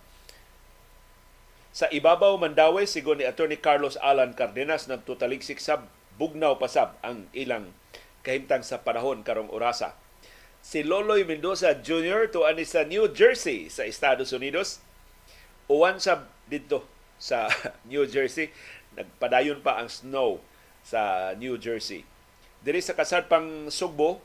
sa ibabaw Mandawi, sigo ni Attorney Carlos Alan Cardenas nagtutaliksik sab bugnaw pasab ang ilang kahimtang sa panahon karong orasa. Si Loloy Mendoza Jr. tuani sa New Jersey sa Estados Unidos. Uwan sab dito sa New Jersey. Nagpadayon pa ang snow sa New Jersey. Diri sa kasar pang Sugbo,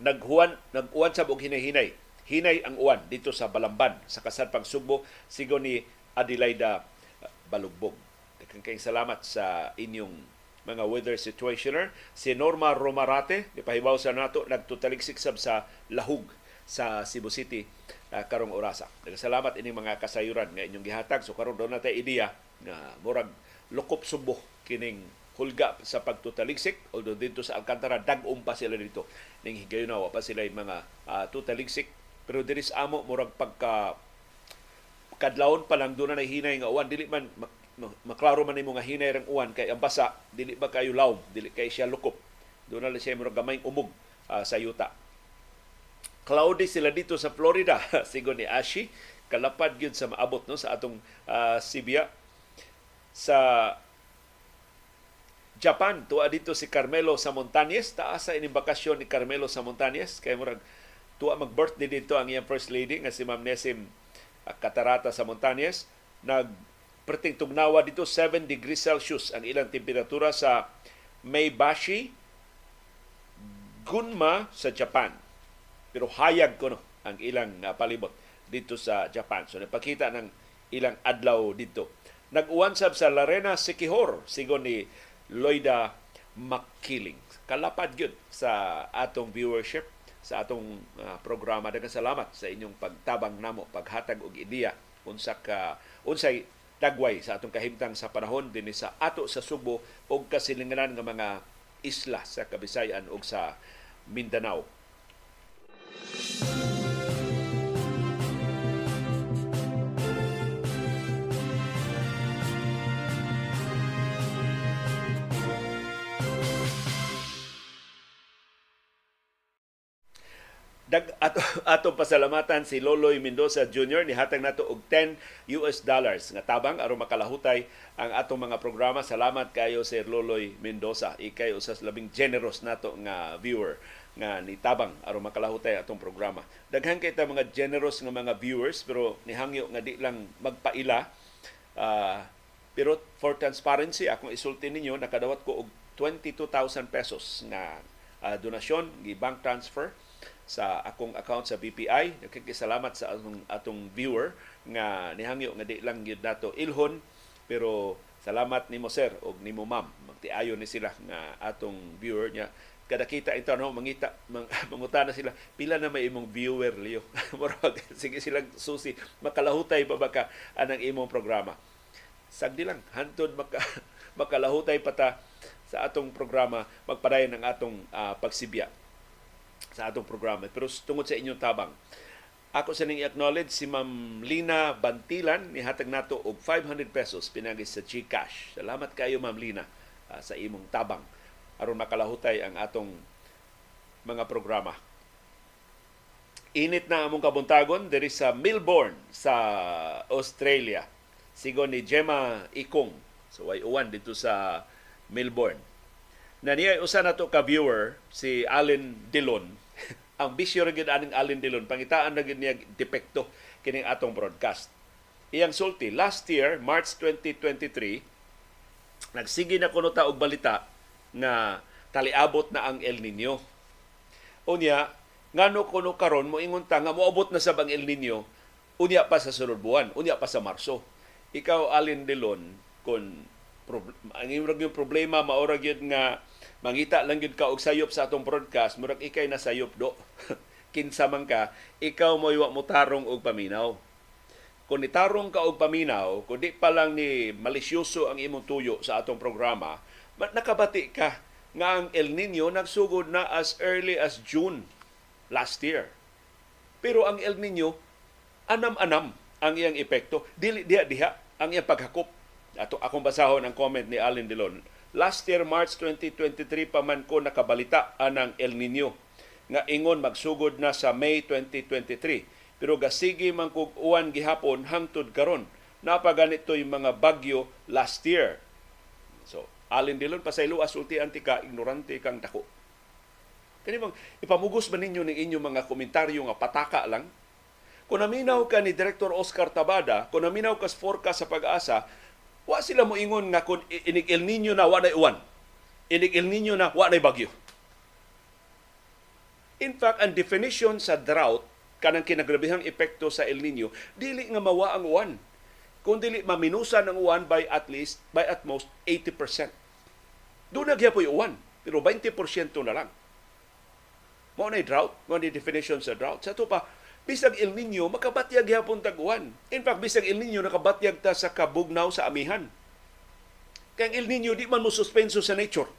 naghuwan nag-uwan sab og hinay-hinay. Hinay ang uwan dito sa Balamban sa kasar pang Sugbo sigo ni Adelaida Balugbog. Daghang kayong salamat sa inyong mga weather situationer. Si Norma Romarate, ipahibaw sa nato, nagtutaliksik sab sa lahug sa Cebu City uh, karong orasa. Nagsalamat ining mga kasayuran nga inyong gihatag. So karon doon natin ideya nga murag lukop subo kining hulga sa pagtutaliksik although dito sa Alcantara dag-um pa sila dito ning higayon wa pa sila mga uh, tutaliksik pero diri amo murag pagka kadlawon pa lang doon na hinay nga uwan. Dili man maklaro man nimo nga hinay rang uwan. Kay ang basa dili ba kayo lawm dili kay siya lukop. Doon na siya murag gamay umog uh, sa yuta. Cloudy sila dito sa Florida sigon ni Ashi kalapad gyud sa maabot no sa atong uh, Sibia sa Japan, tuwa dito si Carmelo sa Montañez. Taas sa ining bakasyon ni Carmelo sa Montañez. Kaya murag tuwa mag-birthday dito ang iyang first lady nga si Ma'am Nesim Katarata sa Montañez. Nag perting tugnawa dito 7 degrees Celsius ang ilang temperatura sa Meibashi, Gunma sa Japan. Pero hayag ko no ang ilang uh, palibot dito sa Japan. So napakita ng ilang adlaw dito. Nag-uwan sab sa Larena Sikihor sigon ni Loida Makiling. Kalapad yun sa atong viewership, sa atong uh, programa. Daghang salamat sa inyong pagtabang namo, paghatag og ideya unsa ka unsay dagway sa atong kahimtang sa panahon dinhi sa ato sa Subo ug kasilinganan nga mga isla sa Kabisayan ug sa Mindanao. Música dag ato ato pasalamatan si Loloy Mendoza Jr. ni hatag nato og 10 US dollars nga tabang aron makalahutay ang atong mga programa. Salamat kayo Sir Loloy Mendoza. Ikay usas labing generous nato nga viewer nga ni tabang aron makalahutay atong programa. Daghan kay ta mga generous nga mga viewers pero nihangyo nga di lang magpaila uh, pero for transparency akong isulti ninyo nakadawat ko og 22,000 pesos nga uh, donasyon gi bank transfer sa akong account sa BPI. Nagkikisalamat sa atong, atong viewer nga nihangyo nga di lang yun nato ilhon. Pero salamat nimo sir og nimo ma'am. Magtiayon ni sila nga atong viewer niya. Kada kita ito no mangita mang, mangutana sila pila na may imong viewer liyo murag sige silang susi makalahutay pa ba ka anang imong programa? Sagdi lang hantod maka, makalahutay pa ta sa atong programa magpadayon ang atong uh, pagsibya sa atong programa. Pero tungod sa inyong tabang, ako sa ning acknowledge si Ma'am Lina Bantilan ni hatag nato og 500 pesos pinagi sa GCash. Salamat kayo Ma'am Lina uh, sa imong tabang aron makalahutay ang atong mga programa. Init na among kabuntagon diri sa Melbourne sa Australia. Sigon ni Gemma Ikong. So way uwan dito sa Melbourne. Na niya usa na to ka viewer si Allen Dillon ang bisyo ra gyud aning Alin Dilon pangitaan na gyud niya depekto kining atong broadcast. Iyang sulti last year March 2023 nagsigi na kuno ta og balita nga taliabot na ang El Nino. Unya ngano kuno karon mo ingon ta nga moabot na sa bang El Nino unya pa sa sunod buwan, unya pa sa Marso. Ikaw Alin Dilon kun ang imong problema maura gyud nga mangita lang gyud ka og sayop sa atong broadcast murag ikay na sayop do. Kinsa man ka ikaw mo iwa mo tarong og paminaw. Kung nitarong ka og paminaw kung di pa lang ni malisyoso ang imong tuyo sa atong programa nakabati ka nga ang El Nino nagsugod na as early as June last year. Pero ang El Nino anam-anam ang iyang epekto. Dili diha diha ang iyang paghakop. Ato akong basahon ang comment ni Allen Delon Last year, March 2023 pa man ko nakabalita anang El Nino nga ingon magsugod na sa May 2023. Pero gasigi man kog uwan gihapon hangtod karon. Napaganito yung mga bagyo last year. So, alin dilon pasaylo asulti antika ignorante kang dako. Kani bang ipamugos ba ninyo ning inyong mga komentaryo nga pataka lang? Kung naminaw ka ni Director Oscar Tabada, kung naminaw ka sa forecast sa pag-asa, Wa sila mo ingon nga kung inig El Nino na wa uwan. Inig El Nino na wa bagyo. In fact, ang definition sa drought kanang kinagrabihang epekto sa El Nino, dili nga mawa ang uwan. Kung dili maminusan ang uwan by at least, by at most 80%. Doon nagyapoy uwan, pero 20% na lang. Mo na drought, mo na definition sa drought. Sa to pa, bisag El Nino, makabatyag yapon tag uwan. In fact, bisag El Nino, nakabatyag ta sa kabugnaw sa amihan. Kaya El Nino, di man mo suspenso sa nature.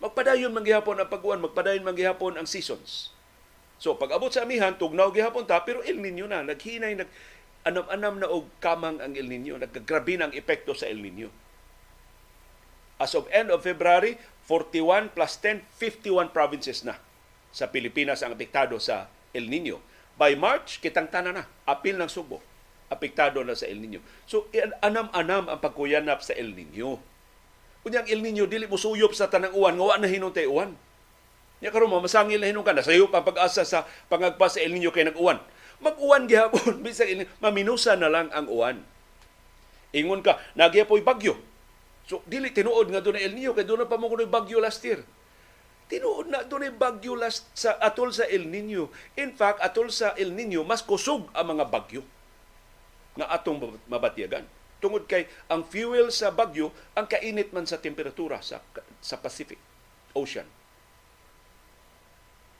Magpadayon man gihapon ang pag-uwan, magpadayon man gihapon ang seasons. So, pag abot sa amihan, tugnaw gihapon ta, pero El Nino na, naghinay, nag, anam-anam na og kamang ang El Nino, nagkagrabe na ang epekto sa El Nino. As of end of February, 41 plus 10, 51 provinces na sa Pilipinas ang apektado sa El Nino. By March, kitang tanan na. Apil ng Subo. Apektado na sa El Nino. So, anam-anam ang pagkuyanap sa El Nino. Kunyang El Nino, dili mo suyop sa tanang uwan, ngawa na hinuntay uwan. Nya karon masangil na hinung ka na sayo pa pag-asa sa pangagpas sa El Nino kay nag-uwan. Mag-uwan gihapon bisag maminusa na lang ang uwan. Ingon ka, nagyapoy bagyo. So, dili tinuod nga doon El Nino, kay doon na pa mo bagyo last year. Tinuod na doon bagyo last sa atol sa El Nino. In fact, atol sa El Nino, mas kusog ang mga bagyo nga atong mabatyagan. Tungod kay ang fuel sa bagyo, ang kainit man sa temperatura sa sa Pacific Ocean.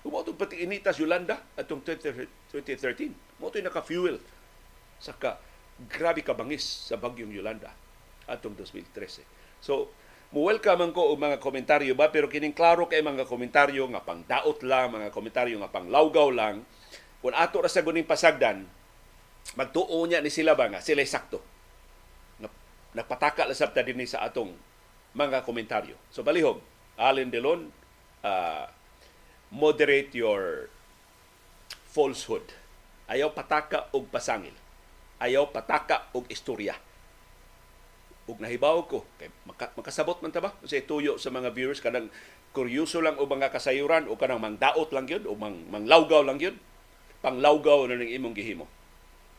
Kumato pati initas Yolanda atong 2013. Mo naka-fuel sa ka grabe ka bangis sa bagyong Yolanda atong 2013. So, mo-welcome ko og mga komentaryo ba pero kining klaro kay mga komentaryo nga pang daot lang, mga komentaryo nga pang lawgaw lang. Kung ato ra sa guning pasagdan, magtuo niya ni sila ba nga sila sakto. Nagpataka la sabta dinhi sa atong mga komentaryo. So balihog, Allen Delon, uh, moderate your falsehood. Ayaw pataka og pasangil. Ayaw pataka og istorya ug nahibaw ko kay maka, makasabot man ta ba? Sa tuyo sa mga viewers kanang kuryoso lang o mga kasayuran o kanang mangdaot lang yun o mang, manglawgaw lang yun. Panglawgaw na ning imong gihimo.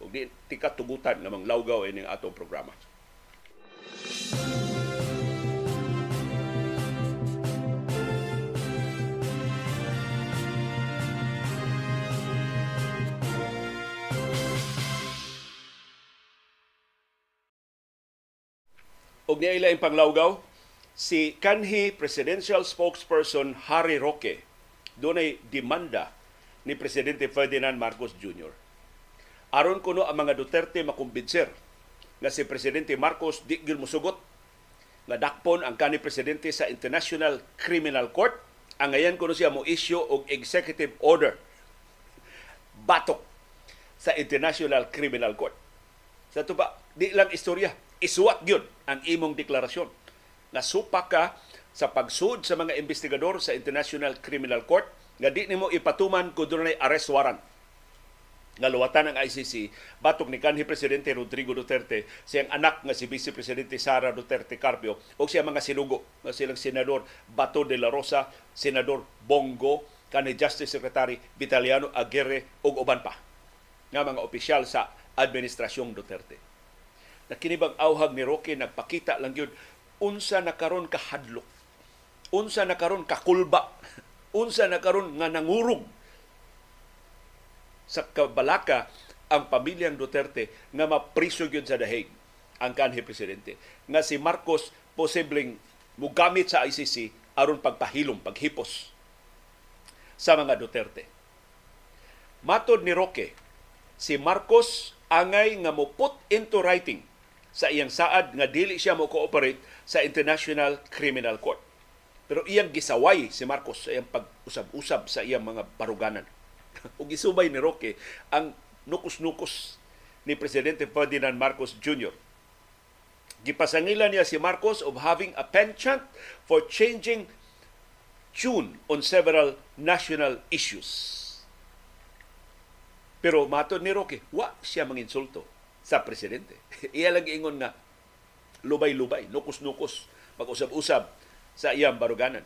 Ug di tika tugutan nga manglawgaw ining atong programa og niya ang panglawgaw si kanhi presidential spokesperson Harry Roque dunay demanda ni presidente Ferdinand Marcos Jr. Aron kuno ang mga Duterte makumbinser nga si presidente Marcos di gyud mosugot nga dakpon ang kanhi presidente sa International Criminal Court ang ngayon kuno siya mo issue og executive order batok sa International Criminal Court. Sa tuba, di lang istorya, isuwat gyud ang imong deklarasyon. Nga supa ka sa pagsud sa mga investigador sa International Criminal Court nga di nimo ipatuman kung doon arrest warrant. Nga luwatan ng ICC batok ni kanhi presidente Rodrigo Duterte siyang anak nga si Vice Presidente Sara Duterte Carpio o siya mga sinugo nga silang senador Bato de la Rosa, senador Bongo, kanhi Justice Secretary Vitaliano Aguirre ug uban pa nga mga opisyal sa administrasyong Duterte na kinibang awhag ni Roque nagpakita lang yun. Unsa na karon kahadlok unsa na karon kakulba unsa na karon nga nangurog sa kabalaka ang pamilyang Duterte nga mapriso gyud sa dahig ang kanhi presidente nga si Marcos posibleng mugamit sa ICC aron pagpahilom paghipos sa mga Duterte. Matod ni Roque si Marcos angay nga mo put into writing sa iyang saad nga dili siya mo cooperate sa International Criminal Court. Pero iyang gisaway si Marcos sa iyang pag-usab-usab sa iyang mga baruganan. ug gisubay ni Roque ang nukos-nukos ni Presidente Ferdinand Marcos Jr. Gipasangilan niya si Marcos of having a penchant for changing tune on several national issues. Pero matod ni Roque, wa siya manginsulto sa presidente. Iya lang ingon nga lubay-lubay, nukos-nukos, mag-usab-usab sa iyang baruganan.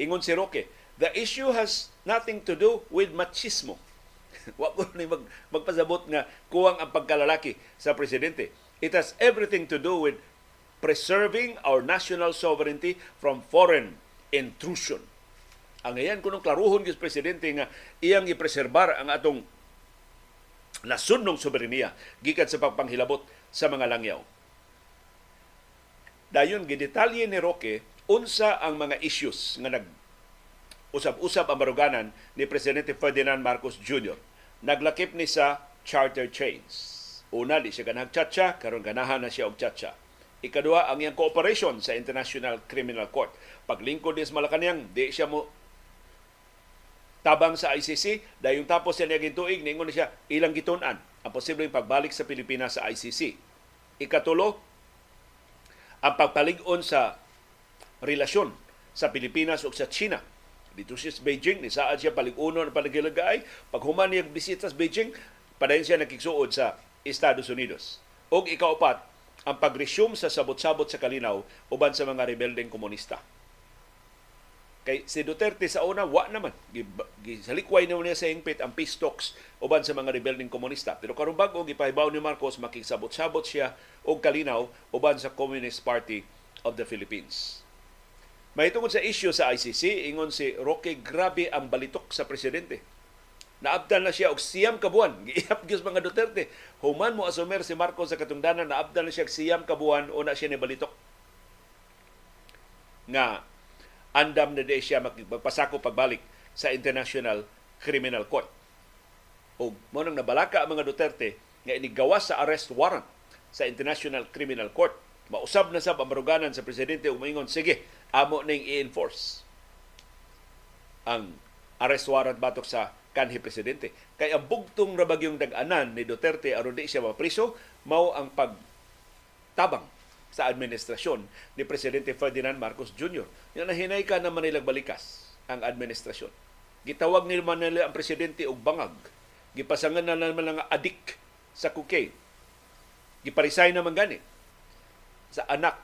Ingon si Roque, the issue has nothing to do with machismo. Wa ko ni mag, magpasabot nga kuwang ang pagkalalaki sa presidente. It has everything to do with preserving our national sovereignty from foreign intrusion. Ang ngayon kunong klaruhon gis presidente nga iyang ipreserbar ang atong nasudnong soberenya gikan sa pagpanghilabot sa mga langyaw. Dayon gidetalye ni Roque unsa ang mga issues nga nag usab-usab ang baruganan ni Presidente Ferdinand Marcos Jr. Naglakip ni sa charter chains. Una, di siya ganag chacha, karon ganahan na siya og chacha. Ikaduha, ang iyang cooperation sa International Criminal Court. Paglingkod ni sa Malacanang, di siya mo tabang sa ICC, dayong tapos siya niyaging tuig, ningon na siya ilang gitunan ang posibleng pagbalik sa Pilipinas sa ICC. Ikatulo, ang pagpalig-on sa relasyon sa Pilipinas o sa China. Dito siya sa Beijing, ni saan siya palig-uno na paligilagay. Pag human niya bisita sa Beijing, padayon siya nakiksuod sa Estados Unidos. O ikaupat, ang pag-resume sa sabot-sabot sa kalinaw uban sa mga rebeldeng komunista. Kay si Duterte sa una, wa naman. Gisalikway naman niya sa ingpit ang peace talks uban sa mga rebeldeng komunista. Pero karon bago gipahibaw ni Marcos makigsabot-sabot siya og kalinaw uban sa Communist Party of the Philippines. May tungod sa issue sa ICC, ingon si Roque, grabe ang balitok sa presidente. Naabdan na siya og siyam kabuan. Giihap gyud mga Duterte. Human mo asumer si Marcos sa katungdanan, naabdan na siya og siyam kabuan o na siya ni balitok. Nga andam na di siya magpasako pagbalik sa International Criminal Court. O mo nang nabalaka ang mga Duterte nga inigawas sa arrest warrant sa International Criminal Court. Mausab na sa pamaruganan sa presidente umingon, sige, amo ning i-enforce ang arrest warrant batok sa kanhi presidente. Kay ang bugtong ra bagyong dag-anan ni Duterte aron di siya mapriso mao ang pagtabang sa administrasyon ni Presidente Ferdinand Marcos Jr. Nga nahinay ka naman nilang balikas ang administrasyon. Gitawag ni Manila ang presidente og bangag. Gipasangan na naman lang adik sa cocaine. Giparisay naman gani sa anak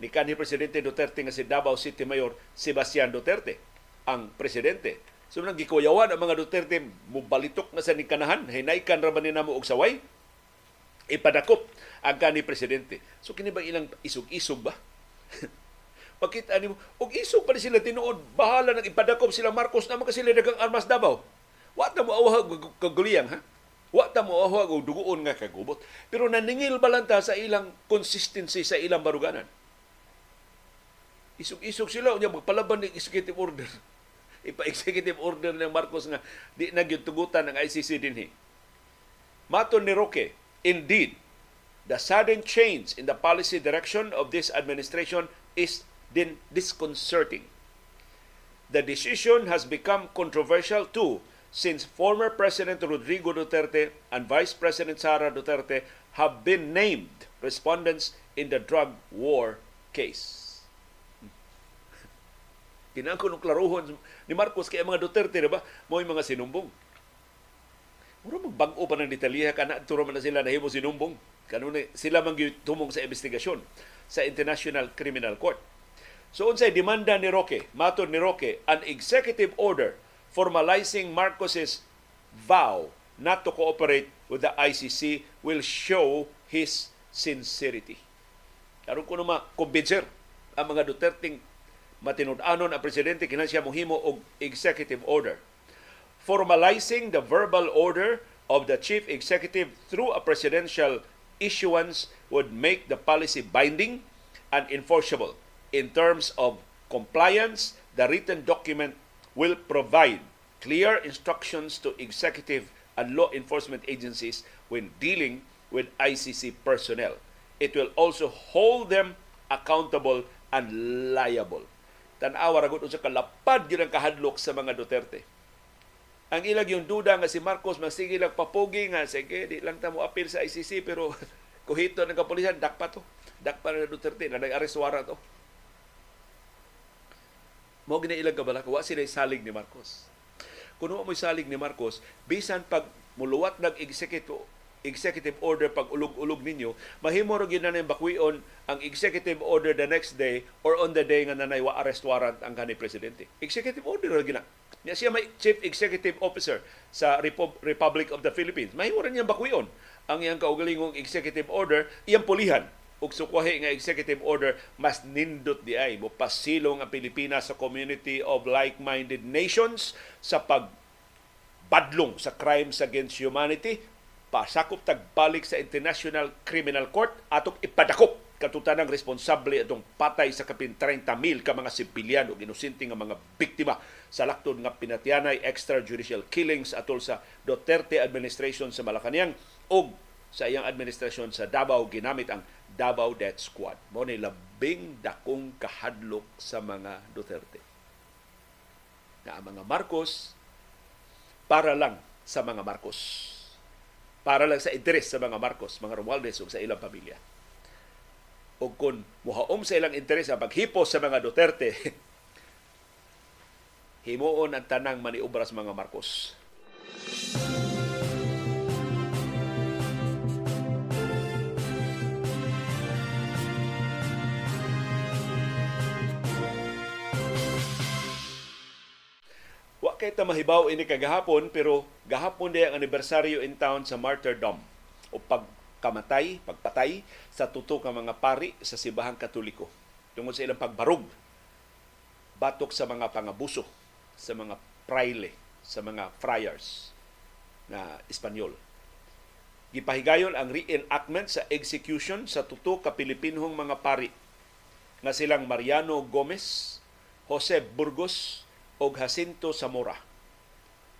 ni kanhi Presidente Duterte nga si Davao City Mayor Sebastian Duterte, ang presidente. So nang gikuyawan ang mga Duterte mubalitok na sa nikanahan, hinaykan ra ba ni namo og saway? Ipadakop ang kanhi presidente. So kini ba ilang isog-isog ba? Pakita ni mo, og isog pa sila tinuod, bahala nang ipadakop sila Marcos na mga sila dagang armas Davao. Wa ta mo awha kaguliyang ha? Wa ta mo awha og duguon nga kagubot. Pero naningil balanta sa ilang consistency sa ilang baruganan isog-isog sila unya magpalaban ng executive order ipa-executive order ng Marcos nga di na tugutan ng ICC dinhi maton ni Roque indeed the sudden change in the policy direction of this administration is din disconcerting the decision has become controversial too since former President Rodrigo Duterte and Vice President Sara Duterte have been named respondents in the drug war case Kinangko ng klaruhon ni Marcos kay mga Duterte, diba? Mo mga sinumbong. Mura magbago pa ng detalye kana turo man na sila nahimo sinumbong. Kanunay sila man tumong sa investigasyon sa International Criminal Court. So unsay demanda ni Roque, mato ni Roque, an executive order formalizing Marcos's vow not to cooperate with the ICC will show his sincerity. Karon ko naman kumbinser ang mga Duterte matinud-anon ang presidente kinahanglan siya mohimo og executive order formalizing the verbal order of the chief executive through a presidential issuance would make the policy binding and enforceable in terms of compliance the written document will provide clear instructions to executive and law enforcement agencies when dealing with ICC personnel. It will also hold them accountable and liable tanawa ragot sa kalapad gyud ang kahadlok sa mga Duterte. Ang ilag yung duda nga si Marcos masige lang papugi nga sige di lang ta mo apil sa ICC pero kuhito ng kapulisan dakpa to. Dakpa na Duterte na nag-arrest warrant to. Mo gina ilang kabala wa sila salig ni Marcos. Kuno mo salig ni Marcos bisan pag muluwat nag executive executive order pag ulog-ulog ninyo, mahimo ra gyud na bakwion ang executive order the next day or on the day nga nanay wa arrest warrant ang kanhi presidente. Executive order ra gina. Niya siya may chief executive officer sa Republic of the Philippines. Mahimo ra niya bakwion ang iyang kaugalingong executive order, iyang pulihan. Ug sukwahi nga executive order mas nindot di ay. Mo pasilong ang Pilipinas sa community of like-minded nations sa pag badlong sa crimes against humanity. Pasakop tagbalik sa International Criminal Court atong ipadakop katutanang responsable atong patay sa kapin 30,000 ka mga sibilyan o ginusinti nga mga biktima sa laktod nga pinatianay extrajudicial killings atol sa Duterte administration sa Malacañang o sa iyang administrasyon sa Davao ginamit ang Davao Death Squad. Mo ni labing dakong kahadlok sa mga Duterte. Na ang mga Marcos para lang sa mga Marcos. Para lang sa interes sa mga Marcos, mga Romualdez ug sa ilang pamilya o kung muhaom sa ilang interes sa paghipo sa mga Duterte, himuon ang tanang maniubras mga Marcos. Wa kay ta mahibaw ini kagahapon pero gahapon di ang anibersaryo in town sa martyrdom o pag kamatay, pagpatay sa tuto ka mga pari sa Sibahang Katoliko tungod sa ilang pagbarog batok sa mga pangabuso sa mga praile, sa mga friars na Espanyol. Gipahigayon ang reenactment sa execution sa tuto ka Pilipinhong mga pari nga silang Mariano Gomez, Jose Burgos o Jacinto Zamora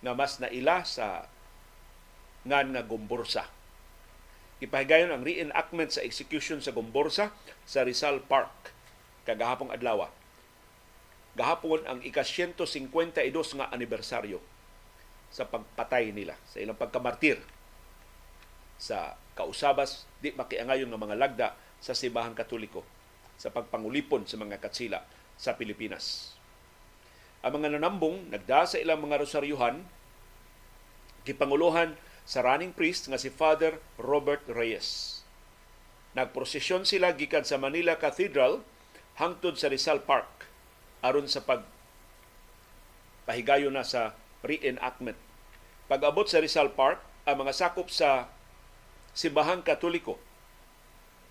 nga mas naila sa ngan nga Gombursa Ipahigayon ang reenactment sa execution sa Gomborsa sa Rizal Park kagahapong adlaw. Gahapon ang ika-152 nga anibersaryo sa pagpatay nila, sa ilang pagkamartir sa kausabas di makiangayon ng mga lagda sa Sibahang Katoliko sa pagpangulipon sa mga katsila sa Pilipinas. Ang mga nanambong nagda sa ilang mga rosaryuhan gipanguluhan sa running priest nga si Father Robert Reyes. Nagprosesyon sila gikan sa Manila Cathedral hangtod sa Rizal Park aron sa pag pahigayo na sa reenactment. Pag-abot sa Rizal Park, ang mga sakop sa Simbahang Katoliko.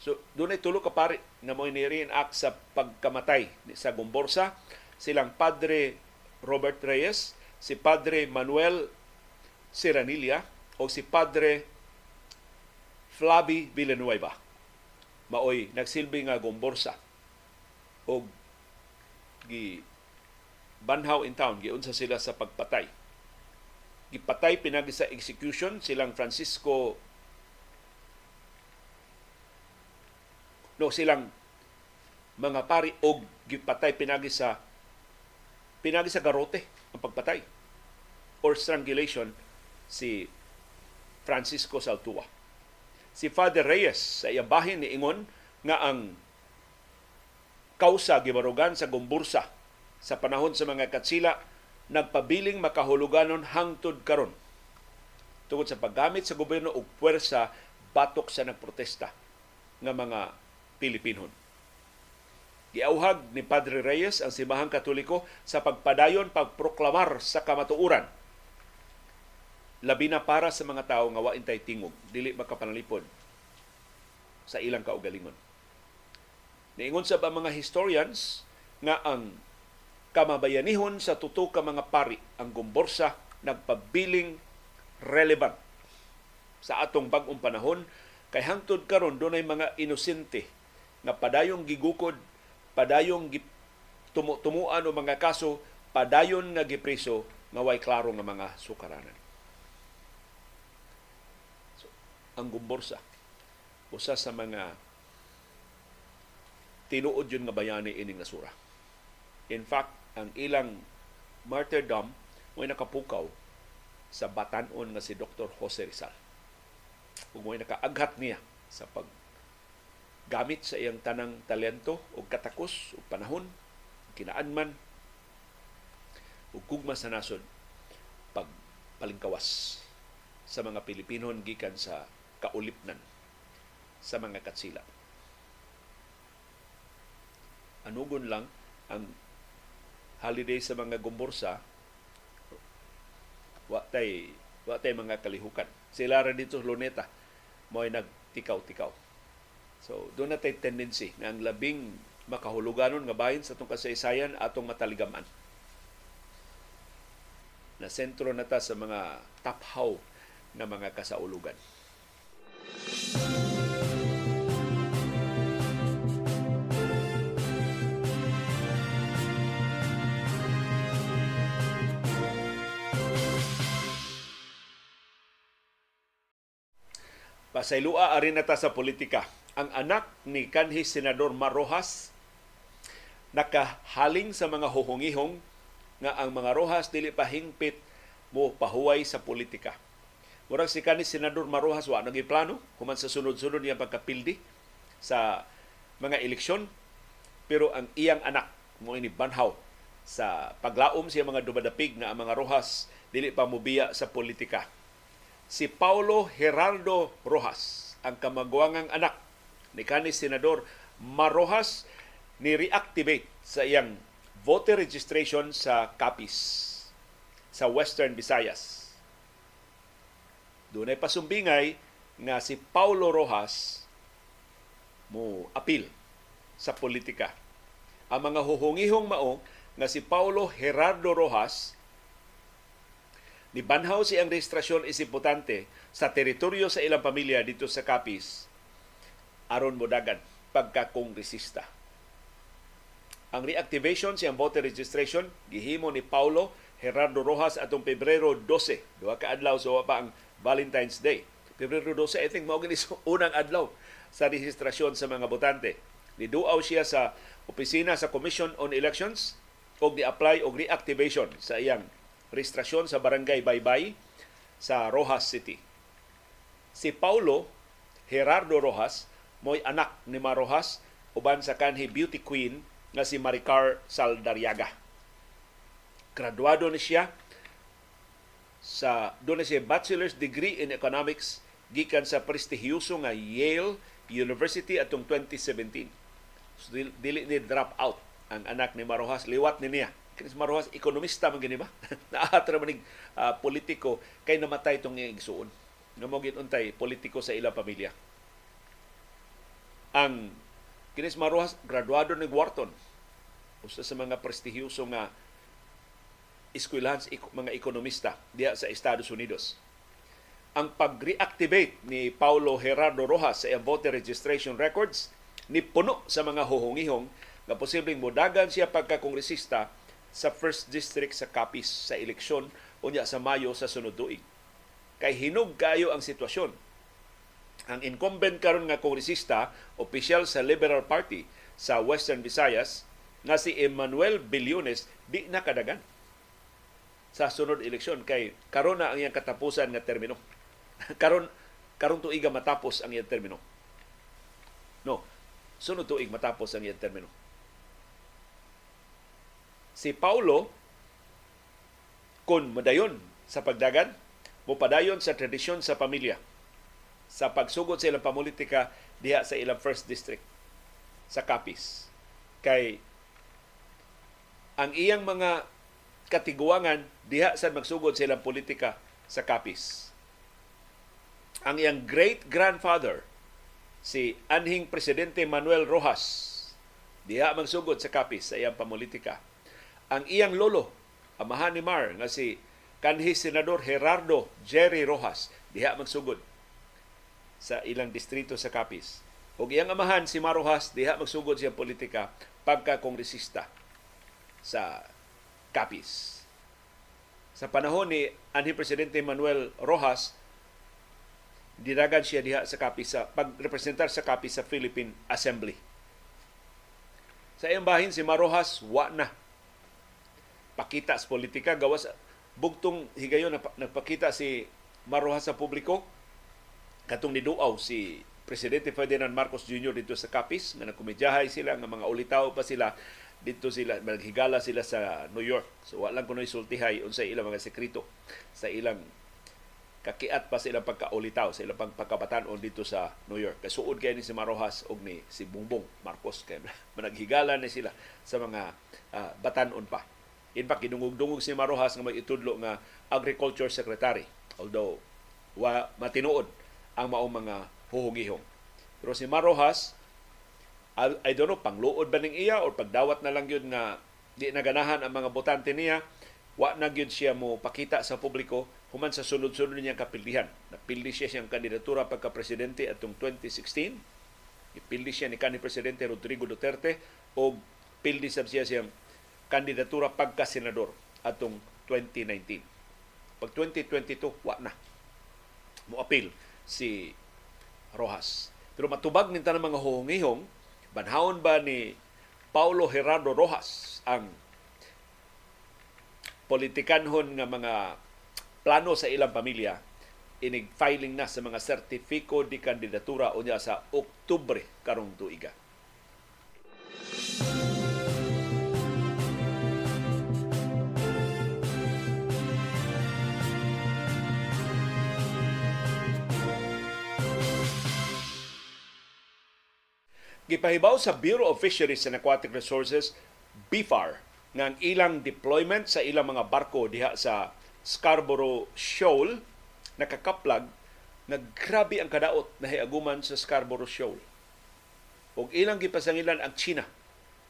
So, doon ay tulo ka pare na mo ni-reenact sa pagkamatay sa Gomborsa. Silang Padre Robert Reyes, si Padre Manuel Serranilla, o si Padre Flavi Villanueva. Maoy nagsilbi nga gomborsa o gi banhaw in town giunsa sila sa pagpatay. Gipatay pinagi sa execution silang Francisco no silang mga pari og gipatay pinagi sa pinagi sa garote ang pagpatay or strangulation si Francisco Saltua. Si Father Reyes sa iyang bahin ni Ingon nga ang kausa gibarugan sa Gumbursa sa panahon sa mga katsila nagpabiling makahuluganon hangtod karon tungod sa paggamit sa gobyerno og puwersa batok sa nagprotesta nga mga Pilipinon. Giauhag ni Padre Reyes ang Simahang Katoliko sa pagpadayon pagproklamar sa kamatuuran labi na para sa mga tao nga wain tay tingog dili makapanalipod sa ilang kaugalingon. Niingon sa ba mga historians nga ang kamabayanihon sa tuto ka mga pari ang gumborsa nagpabiling relevant sa atong bag-ong panahon. Kay hangtod karon dunay mga inosente nga padayong gigukod padayong tumuan o mga kaso padayon nga gipriso nga way klaro nga mga sukaranan ang gumborsa. Usa sa mga tinuod yun nga bayani ining nasura. In fact, ang ilang martyrdom mo nakapukaw sa batanon nga si Dr. Jose Rizal. Ug mo nakaaghat niya sa pag gamit sa iyang tanang talento o katakos o panahon, kinaanman ug kugma sa nasod pagpalingkawas sa mga Pilipinon gikan sa kaulipnan sa mga katsila. Anugon lang ang holiday sa mga gumborsa watay watay mga kalihukan. Sila ra dito Luneta mo ay nagtikaw-tikaw. So, doon natay tendency na ang labing makahuluganon nga bahin sa itong kasaysayan atong mataligaman. Na sentro na ta sa mga taphaw na mga kasaulugan. Pasailua arin nata sa politika. Ang anak ni kanhi senador Marojas nakahaling sa mga huhungihong nga ang mga Rojas dili pahingpit mo pahuway sa politika. Murag si kanhi Senador Marojas wa naging plano human sa sunod-sunod niya pagkapildi sa mga eleksyon pero ang iyang anak mo ini banhaw sa paglaom siya mga dumadapig na ang mga Rojas dili pa mubiya sa politika. Si Paulo Gerardo Rojas, ang kamagwangang anak ni kanis Senador Marojas ni reactivate sa iyang voter registration sa Capiz sa Western Visayas. Doon ay pasumbingay nga si Paulo Rojas mo apil sa politika. Ang mga huhungihong mao nga si Paulo Gerardo Rojas ni banhaw si ang registrasyon isipotante sa teritoryo sa ilang pamilya dito sa Capiz aron modagan pagka-kongresista. Ang reactivation siyang voter registration gihimo ni Paulo Gerardo Rojas atong Pebrero 12, duha ka adlaw so pa ang Valentine's Day. Pebrero 12 I think mao gani unang adlaw sa rehistrasyon sa mga botante. Niduaw siya sa opisina sa Commission on Elections og di-apply og reactivation sa iyang rehistrasyon sa Barangay Baybay sa Rojas City. Si Paulo Gerardo Rojas mo'y anak ni Marojas uban sa kanhi beauty queen nga si Maricar Saldariaga. Graduado ni siya sa doon siya bachelor's degree in economics gikan sa prestigiyoso nga Yale University atong 2017. So, dili ni drop out ang anak ni Marojas liwat ni niya. Kinis Marojas ekonomista man gini ba? Naatra man uh, politiko kay namatay tong igsuon. Nga mo untay politiko sa ilang pamilya. Ang kinis Marojas graduado ni Wharton. Usa sa mga prestigiyoso nga eskwelahan mga ekonomista diha sa Estados Unidos. Ang pag-reactivate ni Paulo Gerardo Rojas sa voter registration records ni puno sa mga huhungihong nga posibleng modagan siya pagka-kongresista sa first district sa Capiz sa eleksyon unya sa Mayo sa sunod tuig. Kay hinog kayo ang sitwasyon ang incumbent karon nga kongresista, opisyal sa Liberal Party sa Western Visayas, nga si Emmanuel Bilyones, di nakadagan sa sunod eleksyon kay karon na ang iyang katapusan nga termino. karon karon tuiga matapos ang iyang termino. No, sunod tuig matapos ang iyang termino. Si Paulo kun madayon sa pagdagan, mupadayon sa tradisyon sa pamilya sa pagsugod sa ilang pamulitika diha sa ilang first district sa Capiz. Kay ang iyang mga katiguangan diha sa magsugod sa ilang politika sa Capiz. Ang iyang great-grandfather, si anhing Presidente Manuel Rojas, diha magsugod sa Capiz sa iyang pamulitika. Ang iyang lolo, amahan ni Mar, nga si kanhi Senador Gerardo Jerry Rojas, diha magsugod sa ilang distrito sa Capiz. O iyang amahan si Marojas diha magsugod siyang politika pagka kongresista sa Capiz. Sa panahon ni anhi presidente Manuel Rojas dinagan siya diha sa Capiz sa pagrepresentar sa Capiz sa Philippine Assembly. Sa iyang bahin si Marojas wa na pakita sa politika gawas bugtong higayon na nagpakita si Marojas sa publiko katong niduaw si Presidente Ferdinand Marcos Jr. dito sa Capiz nga nakumedyahay sila nga mga ulitaw pa sila dito sila naghigala sila sa New York. So wala lang kuno isultihay unsay ilang mga sekreto sa ilang kakiat pa sa ilang pagkaulitaw sa ilang pagkabatanon dito sa New York. Kasuod kay ni si Marojas og ni si Bongbong Marcos kay managhigala ni sila sa mga uh, batanon pa. In fact gidungog-dungog si Marojas nga magitudlo nga agriculture secretary although wa matinuod ang maong mga huhugihong. Pero si Marojas, I, I don't know, pangluod ba ning iya o pagdawat na lang yun nga di naganahan ang mga botante niya, wa na gyud siya mo pakita sa publiko human sa sunod-sunod niyang kapildihan. Napildi siya siyang kandidatura pagka-presidente atong 2016. Ipildi siya ni kanhi Presidente Rodrigo Duterte o pildi sab siya siyang kandidatura pagka-senador atong 2019. Pag 2022, wa na. Mo apil si Rojas. Pero matubag ninta ng mga huhungihong, banhaon ba ni Paulo Gerardo Rojas ang politikanhon nga mga plano sa ilang pamilya inig filing na sa mga sertifiko di kandidatura unya sa Oktubre karong tuiga. Gipahibaw sa Bureau of Fisheries and Aquatic Resources, BFAR, ang ilang deployment sa ilang mga barko diha sa Scarborough Shoal nakakaplag na grabe ang kadaot na hiaguman sa Scarborough Shoal. Og ilang gipasangilan ang China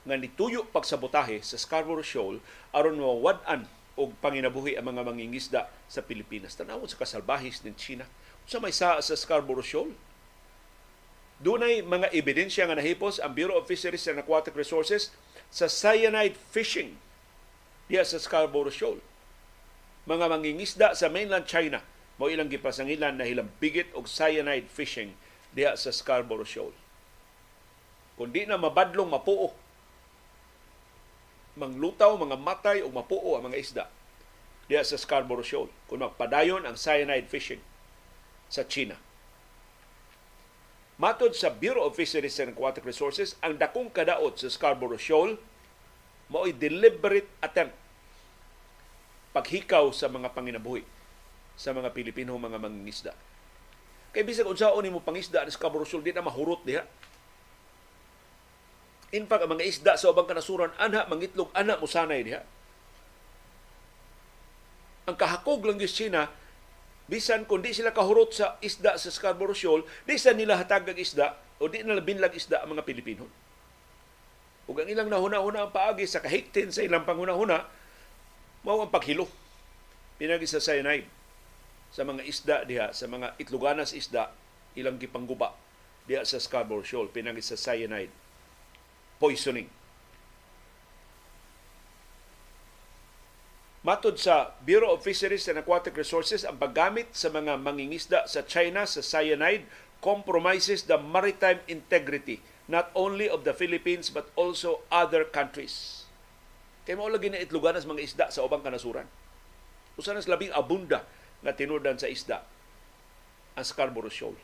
nga nituyo pagsabotahe sa Scarborough Shoal aron mawad-an og panginabuhi ang mga mangingisda sa Pilipinas. Tanawon sa kasalbahis ng China. Sa may saa sa Scarborough Shoal, Dunay mga ebidensya nga nahipos ang Bureau of Fisheries and Aquatic Resources sa cyanide fishing diya sa Scarborough Shoal. Mga mangingisda sa mainland China mo ilang gipasangilan na hilang bigit og cyanide fishing diya sa Scarborough Shoal. Kung di na mabadlong mapuo, manglutaw, mga matay o mapuo ang mga isda diya sa Scarborough Shoal kung magpadayon ang cyanide fishing sa China. Matod sa Bureau of Fisheries and Aquatic Resources, ang dakong kadaot sa Scarborough Shoal mao'y deliberate attempt paghikaw sa mga panginabuhi sa mga Pilipino mga mangingisda. Kay bisag unsaon nimo pangisda sa Scarborough Shoal di na mahurot diha. In fact, ang mga isda sa ubang kanasuran anha mangitlog ana musanay diha. Ang kahakog lang gyud China bisan kung di sila kahurot sa isda sa Scarborough Shoal, di sa nila hatag isda o di nila binlag isda ang mga Pilipino. Ug ang ilang nahuna-huna ang paagi sa kahigtin sa ilang panghuna-huna, mao ang paghilo. Pinagi sa cyanide sa mga isda diha, sa mga itluganas isda, ilang gipangguba diha sa Scarborough Shoal, pinagi sa cyanide poisoning Matod sa Bureau of Fisheries and Aquatic Resources, ang paggamit sa mga mangingisda sa China sa cyanide compromises the maritime integrity not only of the Philippines but also other countries. Kaya mo lagi na itlugan as mga isda sa ubang kanasuran. Usa nas labing abunda nga tinudan sa isda ang Scarborough Shoal.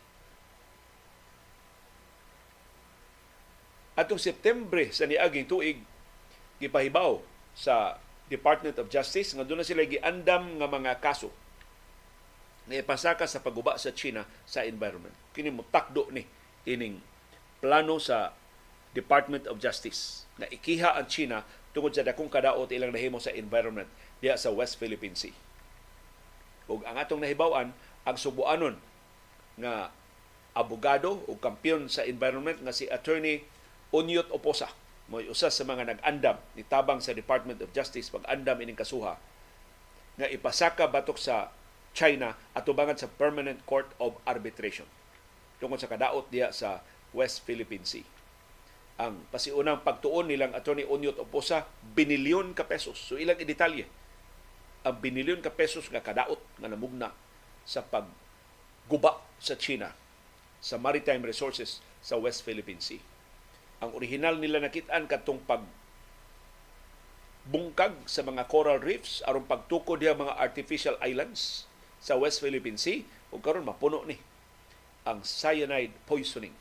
Atong Septembre sa niaging tuig gipahibaw sa Department of Justice nga doon na sila giandam nga mga kaso nga ipasaka sa paguba sa China sa environment. Kini mo takdo ni ining plano sa Department of Justice na ikiha ang China tungod sa dakong kadaot ilang nahimo sa environment diya sa West Philippine Sea. Ug ang atong nahibaw-an ang subuanon nga abogado o kampiyon sa environment nga si Attorney Onyot Oposa mo usa sa mga nag-andam ni tabang sa Department of Justice pag-andam ining kasuha nga ipasaka batok sa China at tubangan sa Permanent Court of Arbitration tungkol sa kadaot diya sa West Philippine Sea. Ang pasiunang pagtuon nilang Attorney Onyot Oposa, binilyon ka pesos. So ilang idetalye ang binilyon ka pesos nga kadaot nga namugna sa pagguba sa China sa maritime resources sa West Philippine Sea ang original nila nakitaan katong pag bungkag sa mga coral reefs aron pagtukod diha mga artificial islands sa West Philippine Sea ug karon mapuno ni ang cyanide poisoning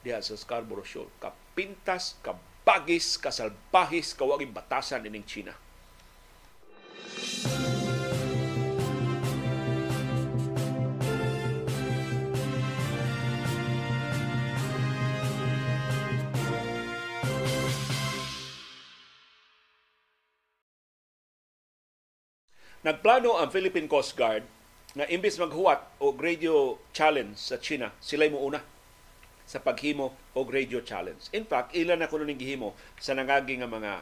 diha sa Scarborough Shoal. Kapintas kabagis kasalbahis kawaging batasan ining China Nagplano ang Philippine Coast Guard na imbis maghuwat o radio challenge sa China, sila mo sa paghimo og radio challenge. In fact, ilan na kuno ning gihimo sa nangagi nga mga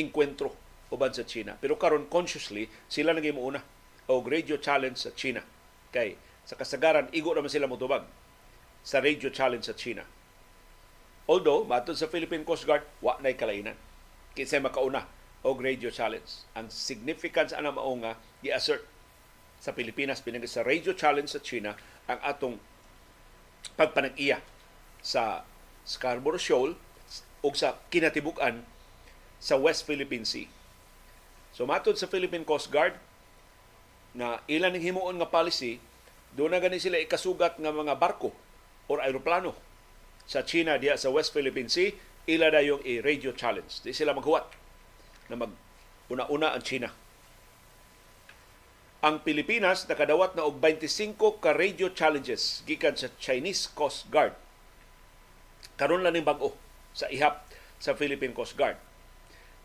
inkwentro uban sa China. Pero karon consciously sila naging una og radio challenge sa China. Kay sa kasagaran igo naman sila motubag sa radio challenge sa China. Although, matod sa Philippine Coast Guard, wa na'y kalainan. Kinsay makauna og radio challenge. Ang significance ana mao nga gi-assert sa Pilipinas pinagi sa radio challenge sa China ang atong pagpanag-iya sa Scarborough Shoal o sa kinatibuk-an sa West Philippine Sea. So matod sa Philippine Coast Guard na ilan ning himuon nga policy doon na gani sila ikasugat nga mga barko or aeroplano sa China diya sa West Philippine Sea ila na yung i-radio challenge. Di sila maghuwat na mag una-una ang China. Ang Pilipinas nakadawat na og 25 ka radio challenges gikan sa Chinese Coast Guard. Karon lang ning bag-o sa ihap sa Philippine Coast Guard.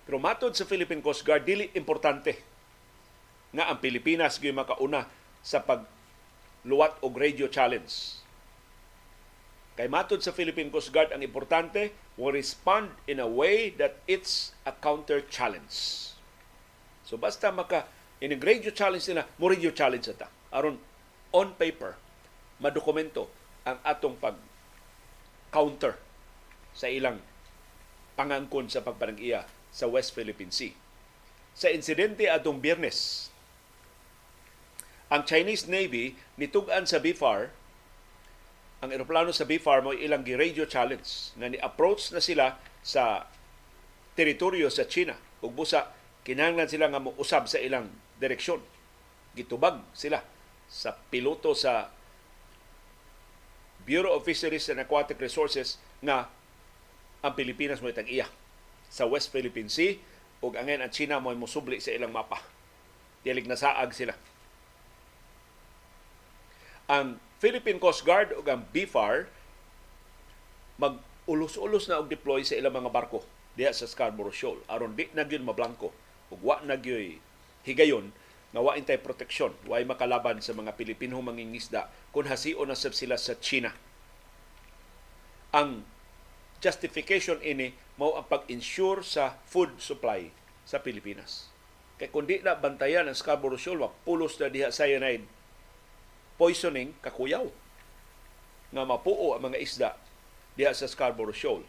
Pero matod sa Philippine Coast Guard, dili importante nga ang Pilipinas gyud makauna sa pagluwat og radio challenge. Kay matod sa Philippine Coast Guard, ang importante, will respond in a way that it's a counter challenge. So basta maka in radio challenge nila, radio challenge ata. Aron on paper, madokumento ang atong pag counter sa ilang pangangkon sa pagpanag-iya sa West Philippine Sea. Sa insidente atong biyernes, ang Chinese Navy nitugan sa BFAR ang eroplano sa BFAR mo ilang gi-radio challenge na ni-approach na sila sa teritoryo sa China. Ug busa kinahanglan sila nga usab sa ilang direksyon. Gitubag sila sa piloto sa Bureau of Fisheries and Aquatic Resources nga ang Pilipinas mo tag-iya sa West Philippine Sea ug angin ang China mo musubli sa ilang mapa. Dilig nasaag sila. Ang Philippine Coast Guard ug ang BFAR mag-ulos-ulos na og deploy sa ilang mga barko diha sa Scarborough Shoal aron di na gyud mablangko ug wa na gyud higayon nga wa intay proteksyon, way makalaban sa mga Pilipinong mangingisda kung hasion na sab sila sa China. Ang justification ini mao ang pag-ensure sa food supply sa Pilipinas. Kay kung di na bantayan ang Scarborough Shoal, pulos na diha cyanide poisoning kakuyaw nga mapuo ang mga isda diha sa Scarborough Shoal.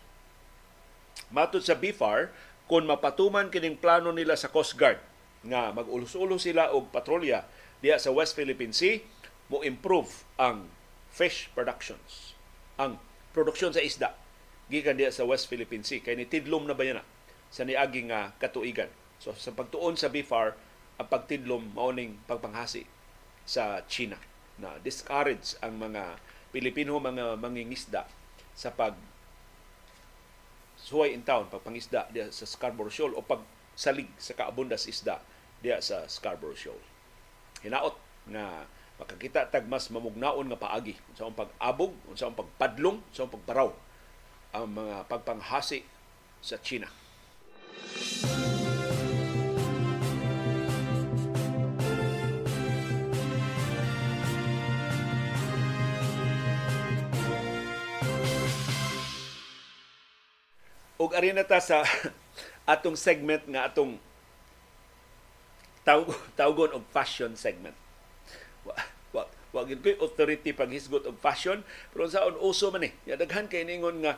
Matod sa BFAR, kung mapatuman kining plano nila sa Coast Guard nga mag-ulos-ulos sila og patrolya diha sa West Philippine Sea, mo improve ang fish productions, ang produksyon sa isda gikan diha sa West Philippine Sea kay nitidlom na ba yan sa niaging uh, katuigan. So sa pagtuon sa BFAR, ang pagtidlom maoning pagpanghasi sa China na discourage ang mga Pilipino mga mangingisda sa pag suway in town, pagpangisda diya sa Scarborough Shoal o pagsalig sa kaabundas isda diya sa Scarborough Shoal. Hinaot nga makakita tag mas mamugnaon nga paagi sa ang pag-abog, sa ang pagpadlong, sa ang pagparaw ang mga pagpanghasi sa China. Og ari na ta sa atong segment nga atong tawg tawgon og fashion segment. Wa wa wa gid koy authority paghisgot og fashion, pero sa on uso man eh. Ya daghan kay ningon nga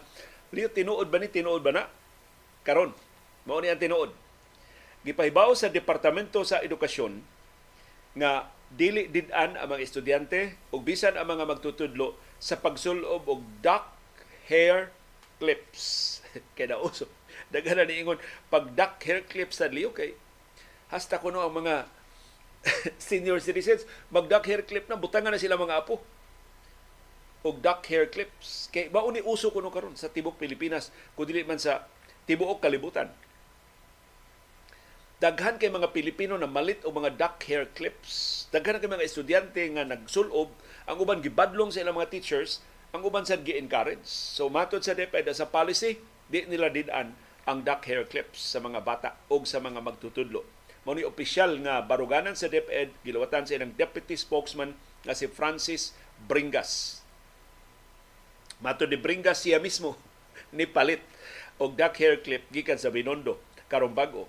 liyo tinuod ba ni tinuod ba na? Karon, mao ni ang tinuod. Gipahibaw sa Departamento sa Edukasyon nga dili did-an ang mga estudyante ug bisan ang mga magtutudlo sa pagsulob og duck hair clips. kay na uso. Daghan na niingon pag duck hair clips sa liyo kay? Hasta kuno ang mga senior citizens mag duck hair clip na butangan na sila mga apo. Og duck hair clips kay mao uso kuno karon sa tibok Pilipinas kun dili man sa tibuok kalibutan. Daghan kay mga Pilipino na malit og mga duck hair clips daghan kay mga estudyante nga nagsulob ang uban gibadlong sa ilang mga teachers ang uban sad gi-encourage. So matod sa DepEd sa policy di nila didan ang duck hair clips sa mga bata o sa mga magtutudlo. Mao ni opisyal nga baruganan sa DepEd gilawatan sa ilang deputy spokesman nga si Francis Bringas. Mato ni Bringas siya mismo ni palit og duck hair clip gikan sa Binondo karong bag-o.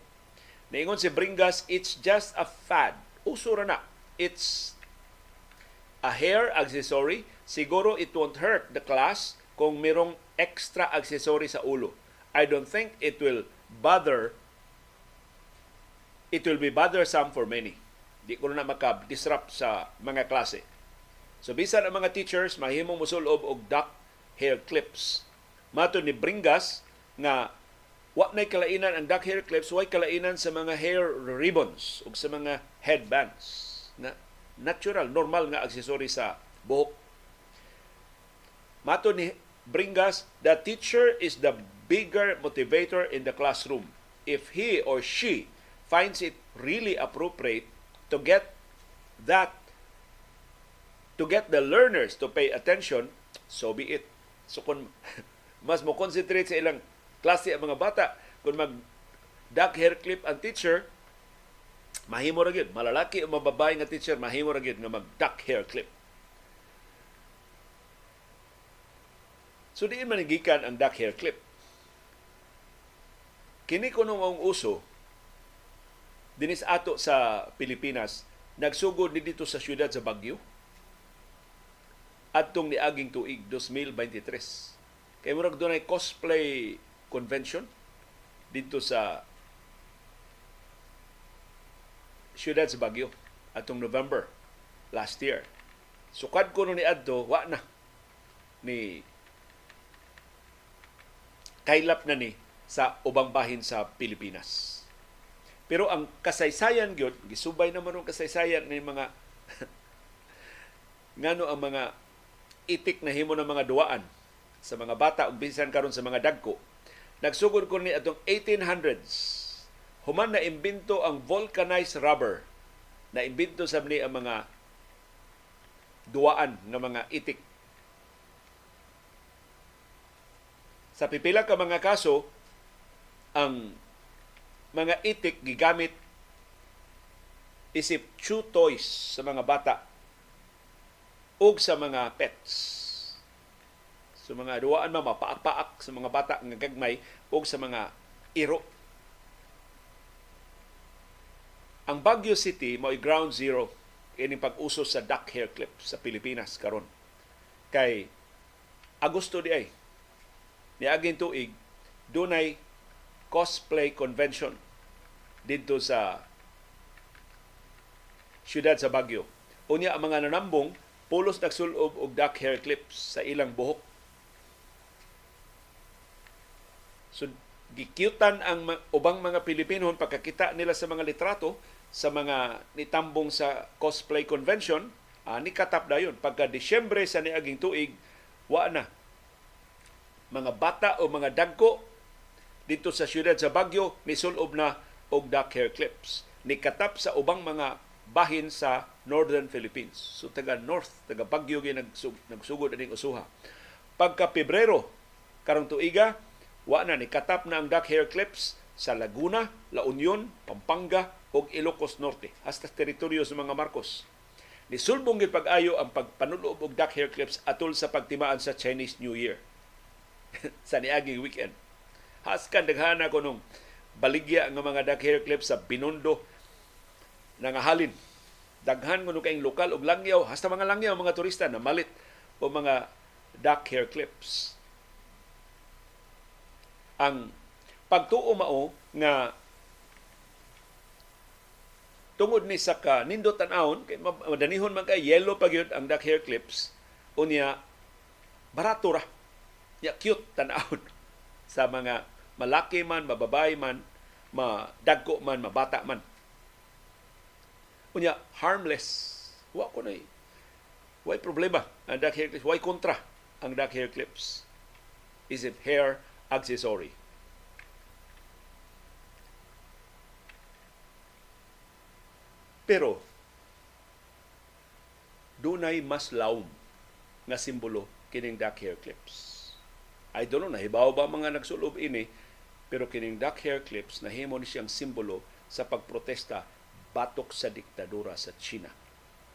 Si Bringas, it's just a fad. Uso na. It's a hair accessory. Siguro it won't hurt the class kung merong extra accessory sa ulo. I don't think it will bother it will be bothersome for many. Di ko na maka-disrupt sa mga klase. So bisan ang mga teachers mahimong mosulob og duck hair clips. Mato ni Bringas nga wa nay kalainan ang duck hair clips, way kalainan sa mga hair ribbons ug sa mga headbands na natural, normal nga aksesori sa buhok. Mato ni Bringas, the teacher is the bigger motivator in the classroom. If he or she finds it really appropriate to get that to get the learners to pay attention, so be it. So kung mas mo concentrate sa ilang klase ang mga bata, kung mag duck hair clip ang teacher, mahimo ra gyud malalaki o mababae nga teacher mahimo ra gyud nga mag duck hair clip. So diin manigikan ang duck hair clip. Kini kuno ang uso dinis ato sa Pilipinas nagsugod ni dito sa syudad sa Baguio adtong niaging tuig 2023. Kay murag dunay cosplay convention dito sa siyudad sa Baguio atong November last year. Sukad ko ni adto wa na ni kailap na ni sa ubang bahin sa Pilipinas. Pero ang kasaysayan gyud gisubay naman ang kasaysayan ni mga ngano ang mga itik na himo ng mga duwaan sa mga bata ug bisan karon sa mga dagko. Nagsugod ko ni atong 1800s. Human na imbento ang vulcanized rubber. Na imbento sa ni ang mga duwaan ng mga itik. Sa pipila ka mga kaso, ang mga itik gigamit isip chew toys sa mga bata ug sa mga pets. So, mga duwaan man mapaak-paak sa mga bata nga gagmay ug sa mga iro. Ang Baguio City mao ground zero ining pag-uso sa duck hair clip sa Pilipinas karon. Kay Agosto di ay niaging tuig dunay cosplay convention dito sa siyudad sa Baguio. Unya ang mga nanambong pulos nagsulob og duck hair clips sa ilang buhok. So gikyutan ang ubang mga Pilipino pagkakita nila sa mga litrato sa mga nitambong sa cosplay convention, ah, ni katap dayon pagka Disyembre sa niaging tuig wa na mga bata o mga dagko dito sa siyudad sa Baguio ni sulob na og duck hair clips. Ni katap sa ubang mga bahin sa Northern Philippines. So taga North, taga Baguio gyud nagsug, nagsugod aning usuha. Pagka Pebrero karong tuiga, wa na ni katap na ang duck hair clips sa Laguna, La Union, Pampanga ug Ilocos Norte hasta teritoryo sa mga Marcos. Ni sulbong gid pag-ayo ang pagpanulob og duck hair clips atol sa pagtimaan sa Chinese New Year sa niaging weekend. Haskan daghana ko nung baligya nga mga duck hair clips sa Binondo nangahalin. Daghan kuno kayong lokal og langyaw, hasta mga langyaw mga turista na malit o mga duck hair clips. Ang pagtuo mao nga tungod ni sa ka nindot tan-awon kay madanihon man kay yellow pa ang duck hair clips unya barato ra ya cute tan-awon sa mga malaki man mababay man madagko man mabata man Unya, harmless. Wa ko na Why problema ang duck hair clips? Why kontra ang duck hair clips? Is it hair accessory? Pero, dunay mas laom nga simbolo kining duck hair clips. I don't know, nahibaw ba mga nagsulob ini, pero kining duck hair clips, nahimo ni siyang simbolo sa pagprotesta batok sa diktadura sa China.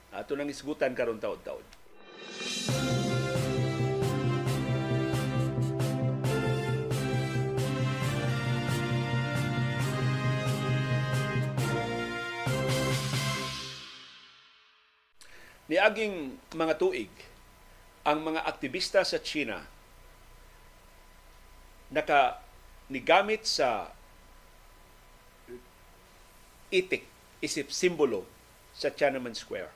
Ato nang isgutan karon taon-taon. Niaging mga tuig, ang mga aktivista sa China naka nigamit sa itik isip simbolo sa Tiananmen Square.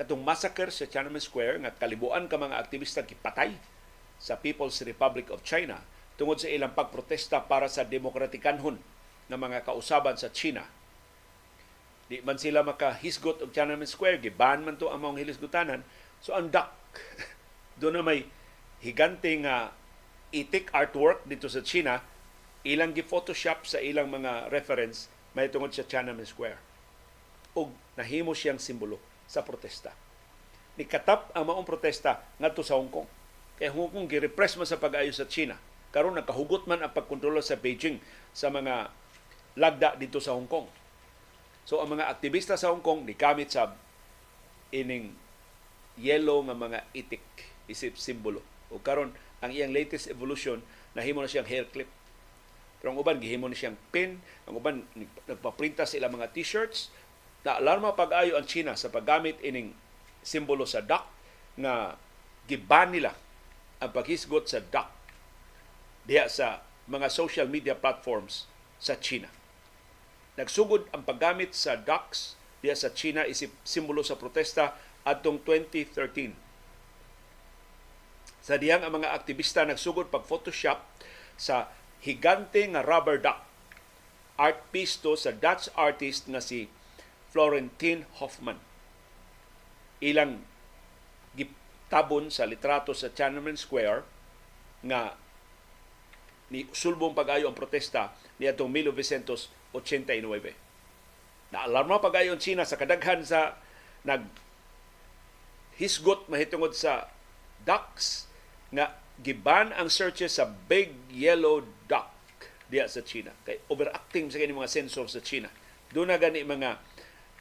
katong massacre sa Tiananmen Square nga kalibuan ka mga aktivista gipatay sa People's Republic of China tungod sa ilang pagprotesta para sa demokratikanhon ng mga kausaban sa China. Di man sila makahisgot og Tiananmen Square, giban man to ang mga hilisgutanan. So ang DAC, doon na may higante nga itik artwork dito sa China, ilang gi-photoshop sa ilang mga reference may tungod sa Tiananmen Square. Og nahimo siyang simbolo sa protesta. Nikatap ang maong protesta ngadto sa Hong Kong. Kaya Hong Kong girepress man sa pag-ayo sa China. Karon nakahugot man ang pagkontrolo sa Beijing sa mga lagda dito sa Hong Kong. So ang mga aktivista sa Hong Kong nikamit sa ining yellow nga mga itik isip simbolo. O karon ang iyang latest evolution nahimo na siyang hair clip. Pero ang uban gihimo na siyang pin, ang uban nagpaprinta sila mga t-shirts, na alarma pag-ayo ang China sa paggamit ining simbolo sa duck nga giban nila ang paghisgot sa duck diha sa mga social media platforms sa China. Nagsugod ang paggamit sa ducks diha sa China isip simbolo sa protesta adtong 2013. Sa diyang ang mga aktivista nagsugod pag Photoshop sa higante nga rubber duck art piece to sa Dutch artist nga si Florentine Hoffman. Ilang gitabon sa litrato sa Tiananmen Square nga ni sulbong pag-ayo ang protesta ni atong 1989. Naalarma pag-ayo ang China sa kadaghan sa nag hisgot mahitungod sa ducks nga giban ang searches sa big yellow duck diya sa China. Kay overacting sa kini mga sensor sa China. Doon na gani mga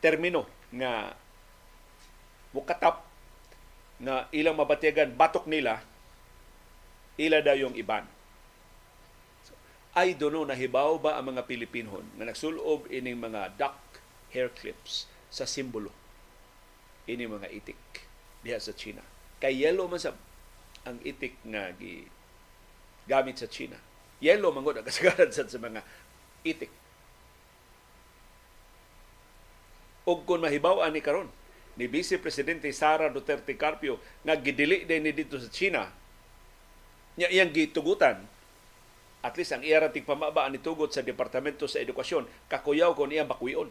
termino nga mukatap nga ilang mabatigan batok nila ila daw yung iban. I don't know, nahibaw ba ang mga Pilipinon nga nagsulob ining mga duck hair clips sa simbolo ini mga itik diha sa China. Kay yellow man sa ang itik nga gi gamit sa China. Yellow man gud ang kasagaran sa mga itik ug kung mahibaw ani karon ni Vice Presidente Sara Duterte Carpio nga gidili din ni dito sa China nya iyang gitugutan at least ang iya rating pamaba ni tugot sa Departamento sa Edukasyon kakuyaw kon iya bakwion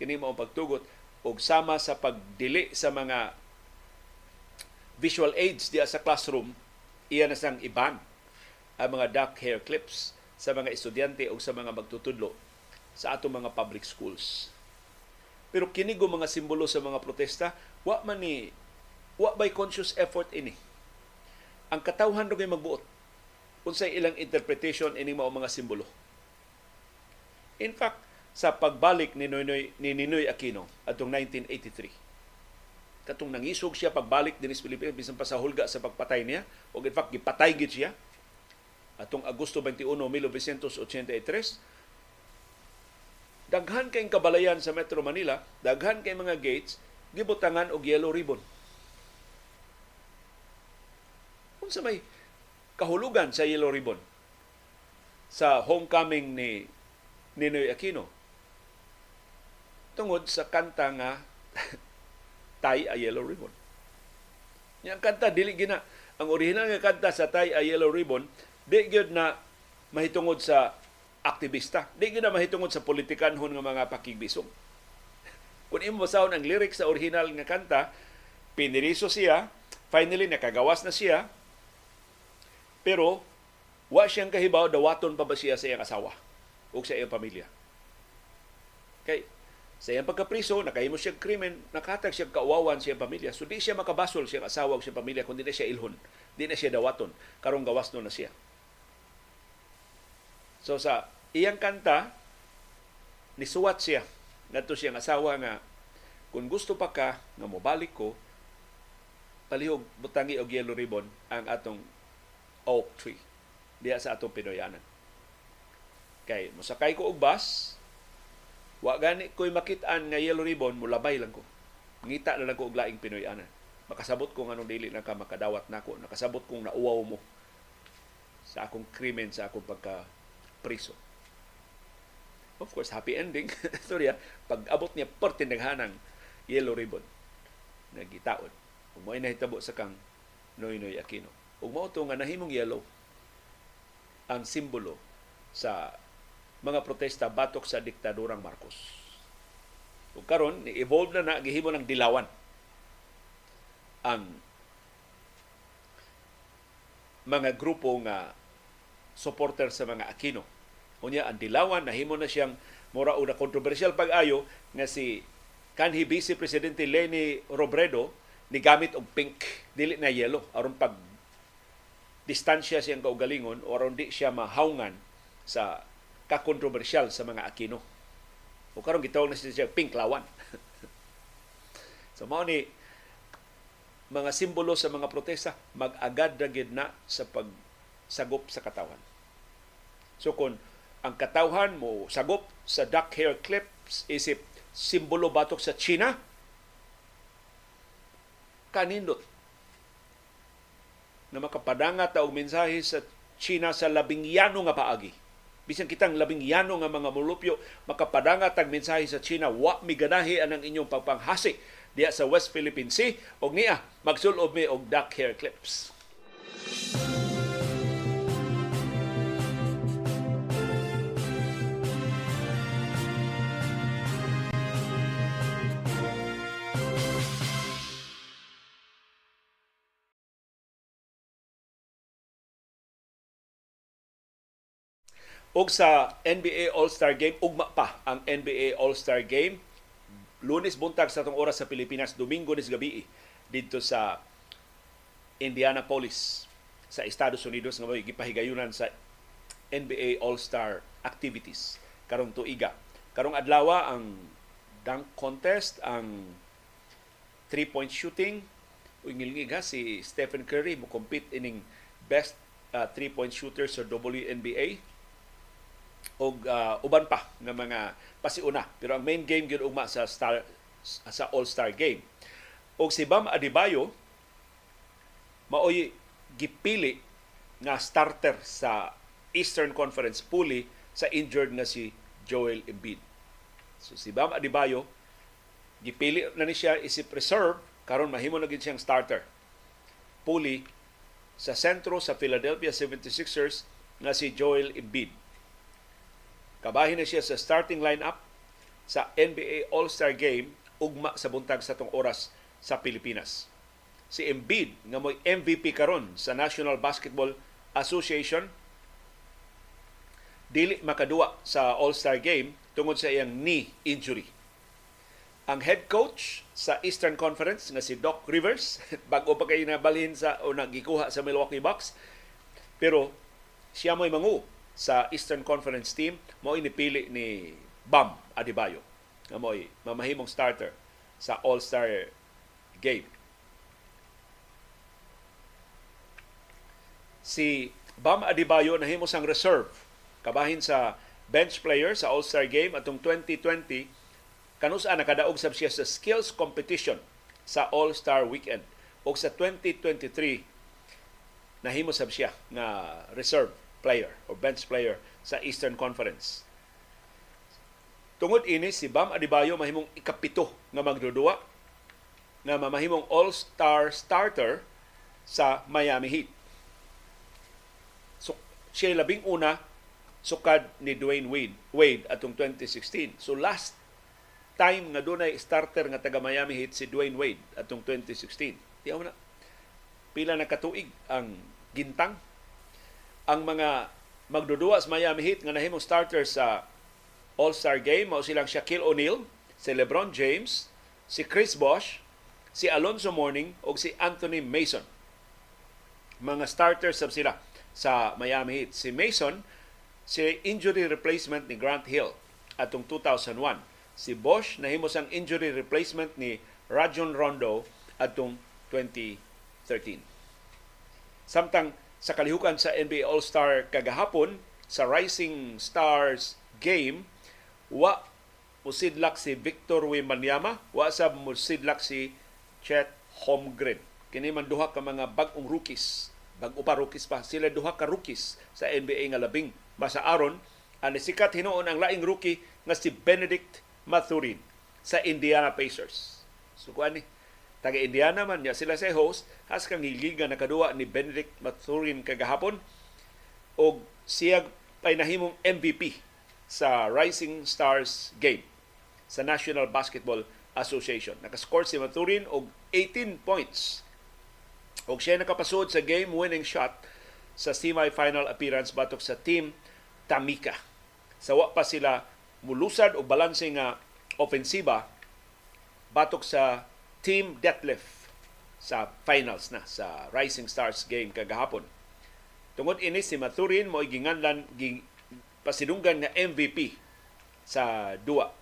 kini mao pagtugot og sama sa pagdili sa mga visual aids diya sa classroom iya na sang iban ang mga duck hair clips sa mga estudyante o sa mga magtutudlo sa atong mga public schools. Pero kini mga simbolo sa mga protesta, wa man ni wa by conscious effort ini. Ang katawhan ro magbuot unsay ilang interpretation ini mao mga simbolo. In fact, sa pagbalik ni Noynoy ni Ninoy Aquino atong 1983. Katong nangisog siya pagbalik dinis Pilipinas bisan pa sa hulga sa pagpatay niya. O in fact gipatay gid siya. Atong Agosto 21, 1983 daghan kay kabalayan sa Metro Manila, daghan kay mga gates gibutangan og yellow ribbon. Unsa may kahulugan sa yellow ribbon? Sa homecoming ni Ninoy Aquino. Tungod sa kanta nga Tay a Yellow Ribbon. Yang kanta dili gina ang original nga kanta sa Tay a Yellow Ribbon di gyud na mahitungod sa aktivista. Di gina mahitungod sa politikanhon nga mga pakigbisong. Kung imo basahon ang lyrics sa original nga kanta, piniriso siya, finally nakagawas na siya, pero wa siyang kahibaw dawaton pa ba siya sa iyang asawa o sa iyang pamilya. Kay sa iyang pagkapriso, nakahimo siya krimen, nakatag siya kauwawan siya pamilya. So di siya makabasol siya asawa o siya pamilya kundi na siya ilhon. Di na siya dawaton. Karong gawas no na siya. So sa iyang kanta nisuwat siya ngadto siyang asawa nga kung gusto pa ka nga mobalik ko palihog butangi og yellow ribbon ang atong oak tree diya sa atong Pinoyanan. Kay mosakay ko og bus, wa gani ko'y makit-an nga yellow ribbon, mulabay lang ko. Ngita na lang ko og laing Pinoyanan. Makasabot ko nga anong dili na ka makadawat nako, nakasabot kong nauwaw mo sa akong krimen sa akong pagka priso. Of course, happy ending. Sorry, pag abot niya pertinaghanang yellow ribbon nga gitaod. Ug mo nahitabo sa kang Noynoy Aquino. Ug mao nga nahimong yellow ang simbolo sa mga protesta batok sa diktadurang Marcos. Ug karon ni-evolve na na gihimo ng dilawan ang mga grupo nga supporter sa mga Aquino. Unya ang dilawan nahimo na siyang mura una kontrobersyal pag-ayo nga si kanhi Vice Presidente Leni Robredo ni gamit og pink dili na yellow aron pag distansya siyang kaugalingon o aron di siya mahawngan sa kakontrobersyal sa mga Aquino. O karon gitawag na siya pink lawan. so mao ni mga simbolo sa mga protesta mag-agad na gid na sa pagsagop sa katawan. So kung ang katawhan mo sagop sa duck hair clips isip simbolo batok sa China kanindot na makapadanga ta og mensahe sa China sa labing yano nga paagi. Bisan kitang labing yano nga mga mulupyo makapadanga tag mensahe sa China wa miganahi anang inyong pagpanghasi diya sa West Philippine Sea og niya magsulob mi og duck hair clips. Og sa NBA All-Star Game, ugma pa ang NBA All-Star Game. Lunes buntag sa tong oras sa Pilipinas, Domingo nis gabi dito sa Indianapolis sa Estados Unidos nga may gipahigayunan sa NBA All-Star activities karong tuiga. Karong adlaw ang dunk contest, ang three-point shooting, ingilingig ha, si Stephen Curry mo compete ining best uh, three-point shooter sa WNBA og uh, uban pa nga mga pasiuna. Pero ang main game gyud ugma sa star sa All-Star game. Og si Bam Adebayo maoy gipili nga starter sa Eastern Conference puli sa injured nga si Joel Embiid. So si Bam Adebayo gipili na ni siya isip reserve karon mahimo na gid siyang starter. Puli sa sentro sa Philadelphia 76ers nga si Joel Embiid Kabahin na siya sa starting lineup sa NBA All-Star Game ugma sa buntag sa tong oras sa Pilipinas. Si Embiid nga mo'y MVP karon sa National Basketball Association dili makaduwa sa All-Star Game tungod sa iyang knee injury. Ang head coach sa Eastern Conference nga si Doc Rivers bago pa kay nabalhin sa o nagikuha sa Milwaukee Bucks pero siya mo'y mangu sa Eastern Conference team mo inipili ni Bam Adebayo. Nga mo'y mamahimong starter sa All-Star game. Si Bam Adebayo nahimo sang reserve kabahin sa bench player sa All-Star game atong 2020 kanusa nakadaog sab siya sa skills competition sa All-Star weekend. O sa 2023 nahimo sab siya nga reserve player or bench player sa Eastern Conference. Tungod ini si Bam Adebayo mahimong ikapito nga magdudua nga mamahimong all-star starter sa Miami Heat. So, siya labing una sukad ni Dwayne Wade, Wade atong 2016. So last time nga dunay starter nga taga Miami Heat si Dwayne Wade atong 2016. Tiyaw na pila na katuig ang gintang ang mga magdudua sa Miami Heat nga nahimong starter sa All-Star Game mao silang Shaquille O'Neal, si LeBron James, si Chris Bosh, si Alonzo Mourning o si Anthony Mason. Mga starters sab sila sa Miami Heat. Si Mason, si injury replacement ni Grant Hill atong 2001. Si Bosch nahimo sang injury replacement ni Rajon Rondo atong 2013. Samtang sa kalihukan sa NBA All-Star kagahapon sa Rising Stars game wa musidlak si Victor Wembanyama wa sa musidlak si Chet Holmgren. Kini man duha ka mga bag-ong rookies. Bag-o pa rookies pa. Sila duha ka rookies sa NBA nga labing. Basa aron ang sikat hinuon ang laing rookie nga si Benedict Mathurin sa Indiana Pacers. So kuan ni taga Indiana man niya sila sa host has kang hiliga nakaduwa ni Benedict Mathurin kagahapon og siya ay nahimong MVP sa Rising Stars game sa National Basketball Association. Nakascore si Mathurin og 18 points. Og siya nakapasod sa game-winning shot sa semi-final appearance batok sa team Tamika. Sawa pa sila mulusad o balanse nga ofensiba batok sa Team Detlef sa finals na sa Rising Stars game kagahapon. Tungod ini si Mathurin mo ginganlan ging, pasidunggan nga MVP sa duwa.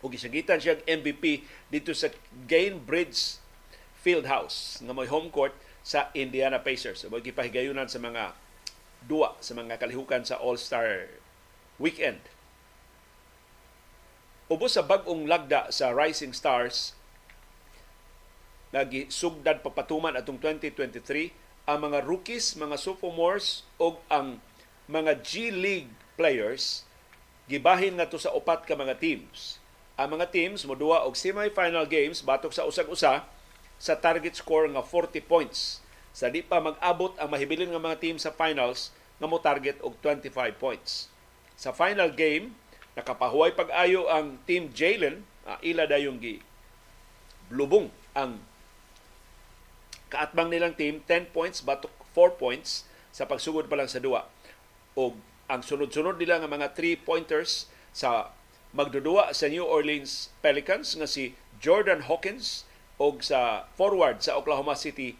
O gisagitan siya MVP dito sa Gainbridge Fieldhouse nga may home court sa Indiana Pacers. Mo gipahigayunan sa mga duwa sa mga kalihukan sa All-Star Weekend. Ubos sa bagong lagda sa Rising Stars lagi sugdad papatuman atong 2023 ang mga rookies, mga sophomores o ang mga G League players gibahin nga to sa upat ka mga teams. Ang mga teams moduwa og semi-final games batok sa usag-usa sa target score nga 40 points. Sa di pa mag-abot ang mahibilin nga mga team sa finals nga mo target og 25 points. Sa final game, nakapahuway pag-ayo ang team Jalen, uh, ila dayong gi lubong ang kaatbang nilang team 10 points batok 4 points sa pagsugod pa lang sa duwa. O ang sunod-sunod nila nga mga 3 pointers sa magdudua sa New Orleans Pelicans nga si Jordan Hawkins o sa forward sa Oklahoma City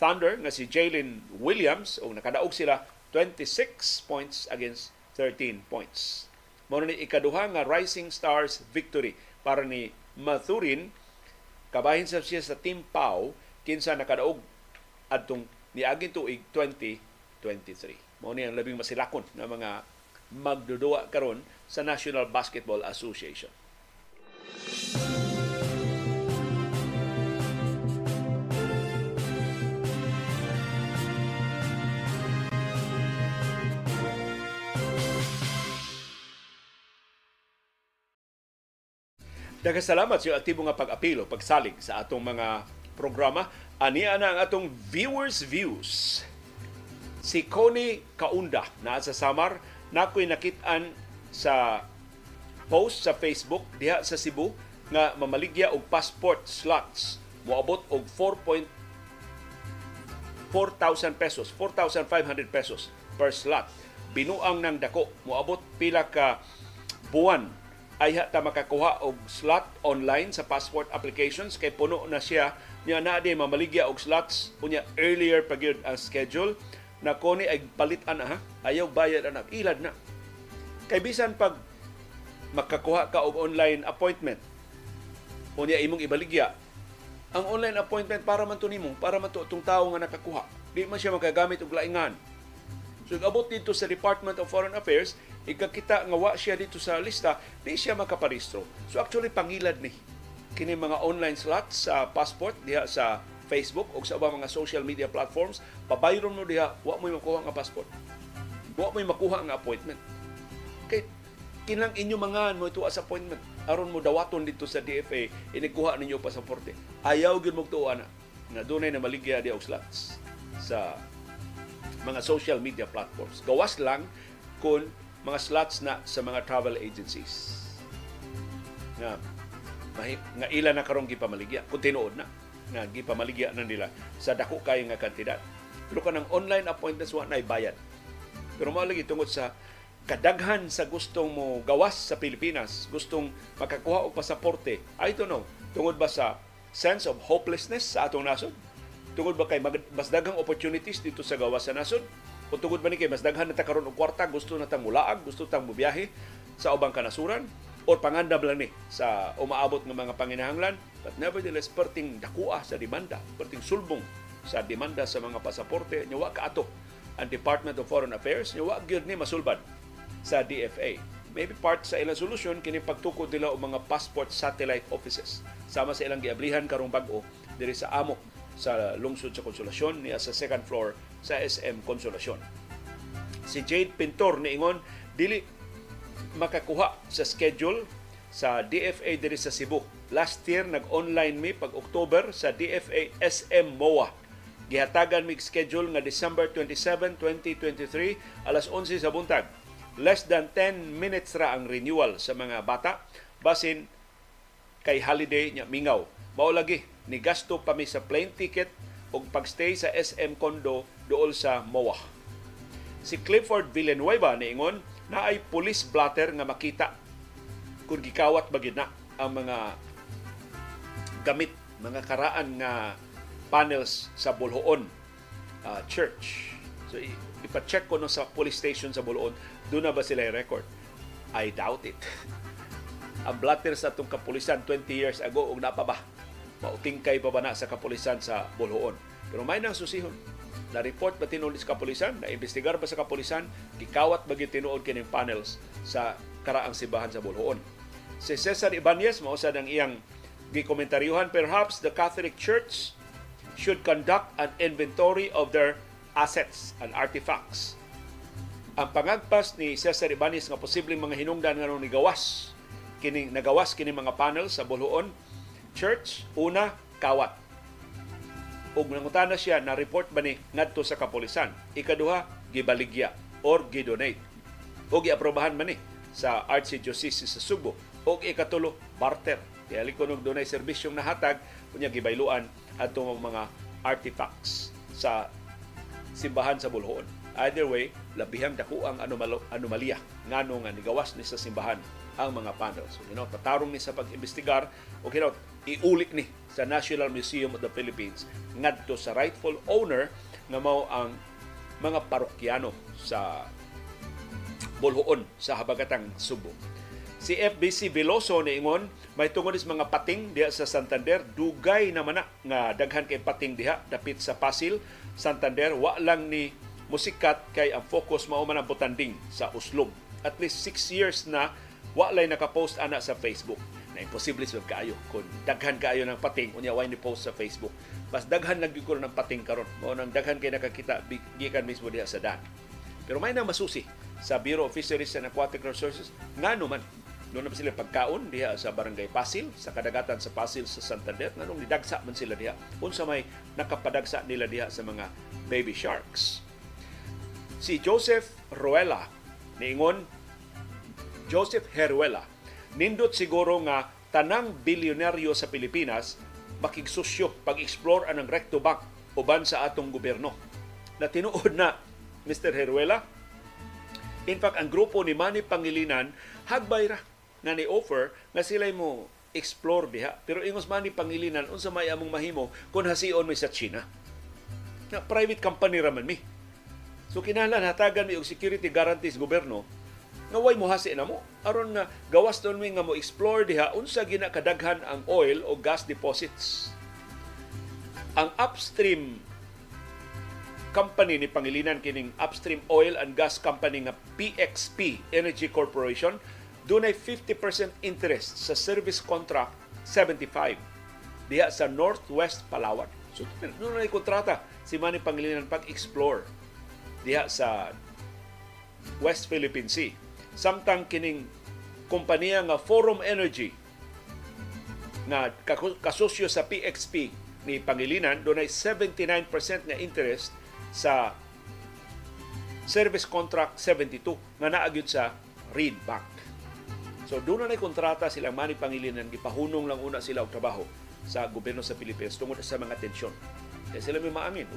Thunder nga si Jalen Williams o nakadaog sila 26 points against 13 points. Mao ni ikaduha nga Rising Stars victory para ni Mathurin kabahin sa siya sa Team Pau kinsa nakadaog adtong niaging tuig 2023. Mao ni ang labing masilakon na mga magdudua karon sa National Basketball Association. Daghang salamat sa aktibo nga pag-apilo, pagsalig sa atong mga programa. Ani na ang atong viewers views. Si Connie Kaunda na sa Samar nakoy nakitaan sa post sa Facebook diha sa Cebu nga mamaligya og passport slots moabot og 4.4,000 pesos, 4,500 pesos per slot. Binuang ng dako moabot pila ka buwan ay ta makakuha og slot online sa passport applications kay puno na siya niya na di mamaligya og slots. Unya earlier pa gyud ang schedule. Na koni ay palitan ha? Ayaw bayad na ilad na. Kay bisan pag makakuha ka og online appointment unya imong ibaligya ang online appointment para man to nimo para man to itong tawo nga nakakuha di man siya magagamit og laingan. So abot dito sa Department of Foreign Affairs, ikakita nga wa siya dito sa lista, di siya makaparehistro. So actually pangilad ni kini mga online slots sa passport diha sa Facebook o sa ubang mga social media platforms, pabayron mo diha, wa mo makuha nga passport. Wa mo makuha nga appointment. Kay kinang inyo mga mo ito as appointment aron mo dawaton dito sa DFA inikuha ninyo pasaporte. Ayaw gyud mo tuwa na na dunay na maligya di og slots sa mga social media platforms. Gawas lang kung mga slots na sa mga travel agencies. Nga, nga ila na karong gipamaligya, kung tinuod na, nga gipamaligya na nila sa dako kayo nga kantidad. Pero kanang online appointments, wa na bayad. Pero mao lagi tungod sa kadaghan sa gustong mo gawas sa Pilipinas, gustong makakuha og pasaporte, I don't know, tungod ba sa sense of hopelessness sa atong nasod? tungod ba kay mas daghang opportunities dito sa gawas sa nasod o tungod ba ni kay mas daghan na ta karon og kwarta gusto na tang mulaag gusto tang mobiyahe sa ubang kanasuran or pangandam lang ni sa umaabot ng mga panginahanglan but nevertheless perting dakua sa demanda perting sulbong sa demanda sa mga pasaporte nya wa kaato. Ang Department of Foreign Affairs nya wa gyud ni masulbad sa DFA maybe part sa ilang solusyon kini pagtukod nila og mga passport satellite offices. Sama sa ilang giablihan karong bag-o diri sa amo sa lungsod sa Konsolasyon niya sa second floor sa SM Konsolasyon. Si Jade Pintor niingon dili makakuha sa schedule sa DFA diri sa Cebu last year nag-online mi pag October sa DFA SM MOA. Gihatagan mi schedule nga December 27, 2023 alas 11 sa buntag. Less than 10 minutes ra ang renewal sa mga bata basin kay holiday nya mingaw. Mao lagi ni gasto pa mi sa plane ticket ug pagstay sa SM condo dool sa MOA. Si Clifford Villanueva niingon na ay police blotter nga makita kung gikawat ba na ang mga gamit, mga karaan nga panels sa Bulhoon uh, Church. So ipa-check ko no sa police station sa Bulhoon, doon na ba sila record? I doubt it. ang blatter sa itong kapulisan 20 years ago, ug na pa ba? Mautingkay pa ba na sa kapulisan sa Bulhoon? Pero may nang susihon. Na-report ba tinuod sa kapulisan? Na-investigar ba sa kapulisan? Gikawat ba tinuod kining panels sa karaang sibahan sa Bulhoon? Si Cesar Ibanez, mausad ang iyang gikomentaryohan, perhaps the Catholic Church should conduct an inventory of their assets and artifacts. Ang pangagpas ni Cesar Ibanez nga posibleng mga hinungdan nga ni gawas kini nagawas kini mga panel sa Bulhoon Church una kawat ug nangutana siya na report ba ni ngadto sa kapulisan. Ikaduha gibaligya or gidonate. O giaprobahan man ni sa Archdiocese sa Subo o ikatulo barter. Kaya likon og dunay serbisyong nahatag kunya gibayluan adto mga artifacts sa simbahan sa Bulhoon either way labihang dako ang anomal- anomalya ngano nga nigawas ni sa simbahan ang mga panels. So, you know, patarong ni sa pag-imbestigar. O you know, iulik ni sa National Museum of the Philippines ngadto sa rightful owner nga mao ang mga parokyano sa Bulhoon sa habagatang Subo. Si FBC Veloso niingon may tungod is mga pating diha sa Santander dugay naman na nga daghan kay pating diha dapit sa Pasil Santander wa lang ni musikat kay ang focus mao man ang butanding sa Uslob. At least 6 years na wa lay naka-post ana sa Facebook. Na imposible sa kaayo kung daghan kaayo ng pating unya way ni post sa Facebook. Mas daghan lang gyud ng pating karon. Mao nang daghan kay nakakita gikan mismo diha sa daan. Pero may nang masusi sa Bureau of Fisheries and Aquatic Resources ngano man doon na sila pagkaon diha sa Barangay Pasil, sa kadagatan sa Pasil sa Santander, nganong nidagsa man sila diha. Unsa may nakapadagsa nila diha sa mga baby sharks. Si Joseph Ruela niingon Joseph Heruela nindot siguro nga tanang bilyonaryo sa Pilipinas makigsusyo pag-explore anang recto bank uban sa atong gobyerno. Na tinuod na Mr. Heruela. In fact, ang grupo ni Manny Pangilinan hagbay ra nga ni offer nga sila mo explore diha pero ingos Manny Pangilinan unsa may among mahimo kung hasion mi sa China. Na private company raman mi. So kinahanglan hatagan mi og security guarantees gobyerno nga way mohasi na mo aron nga gawas mi nga mo explore diha unsa gina kadaghan ang oil o gas deposits ang upstream company ni Pangilinan kining Upstream Oil and Gas Company nga PXP Energy Corporation dunay 50% interest sa service contract 75 diha sa Northwest Palawan. So doon na kontrata si Manny Pangilinan pag-explore diha sa West Philippine Sea. Samtang kining kompanya nga Forum Energy nga kasosyo sa PXP ni Pangilinan dunay 79% nga interest sa service contract 72 nga naagyod sa Reed Bank. So doon na kontrata silang Manny Pangilinan gipahunong lang una sila og trabaho sa gobyerno sa Pilipinas tungod sa mga tensyon. Kaya sila may maamin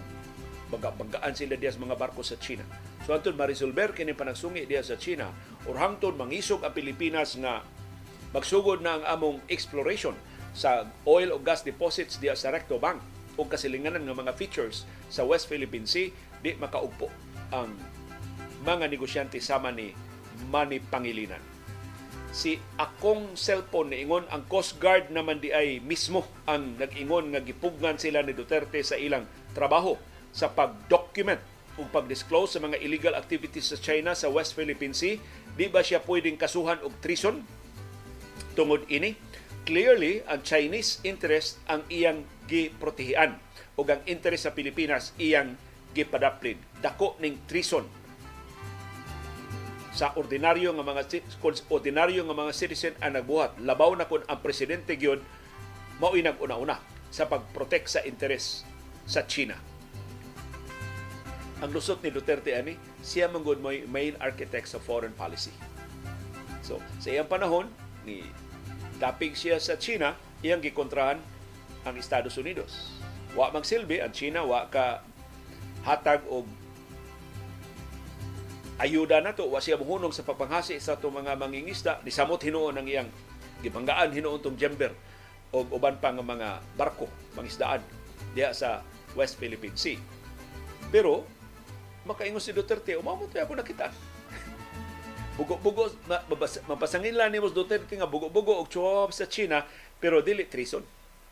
baga-bagaan sila diya mga barko sa China. So antod ma-resolver kini panagsungi diya sa China or hangtod mangisog ang Pilipinas nga magsugod na ang among exploration sa oil o gas deposits diya sa Recto Bank o kasilinganan ng mga features sa West Philippine Sea, di makaugpo ang mga negosyante sama ni Manny Pangilinan. Si akong cellphone niingon ang Coast Guard naman di ay mismo ang nag-ingon nga gipugnan sila ni Duterte sa ilang trabaho sa pag-document o pag-disclose sa mga illegal activities sa China sa West Philippine Sea. Di ba siya pwedeng kasuhan og treason tungod ini? Clearly, ang Chinese interest ang iyang giprotehian o ang interest sa Pilipinas iyang gipadaplin. Dako ning treason sa ordinaryo nga mga ordinaryo nga mga citizen ang nagbuhat labaw na kun ang presidente gyud mao nag-una-una sa pagprotect sa interes sa China. Ang lusot ni Duterte ani, siya manggod mo main architect sa foreign policy. So, sa iyang panahon, ni dapig siya sa China, iyang gikontrahan ang Estados Unidos. Wa magsilbi ang China, wa ka hatag og ayuda na to wa siya mohunong sa papanghasi sa to mga mangingisda ni samot hinuon ang iyang gibanggaan hinuon tong Jember o uban pa nga mga barko mangisdaan diha sa West Philippine Sea. Pero makaingon si Duterte, umamot ako nakita. Bugo-bugo, mapasangin lang ni Mos Duterte nga bugo-bugo og chuwab sa China, pero dili treason.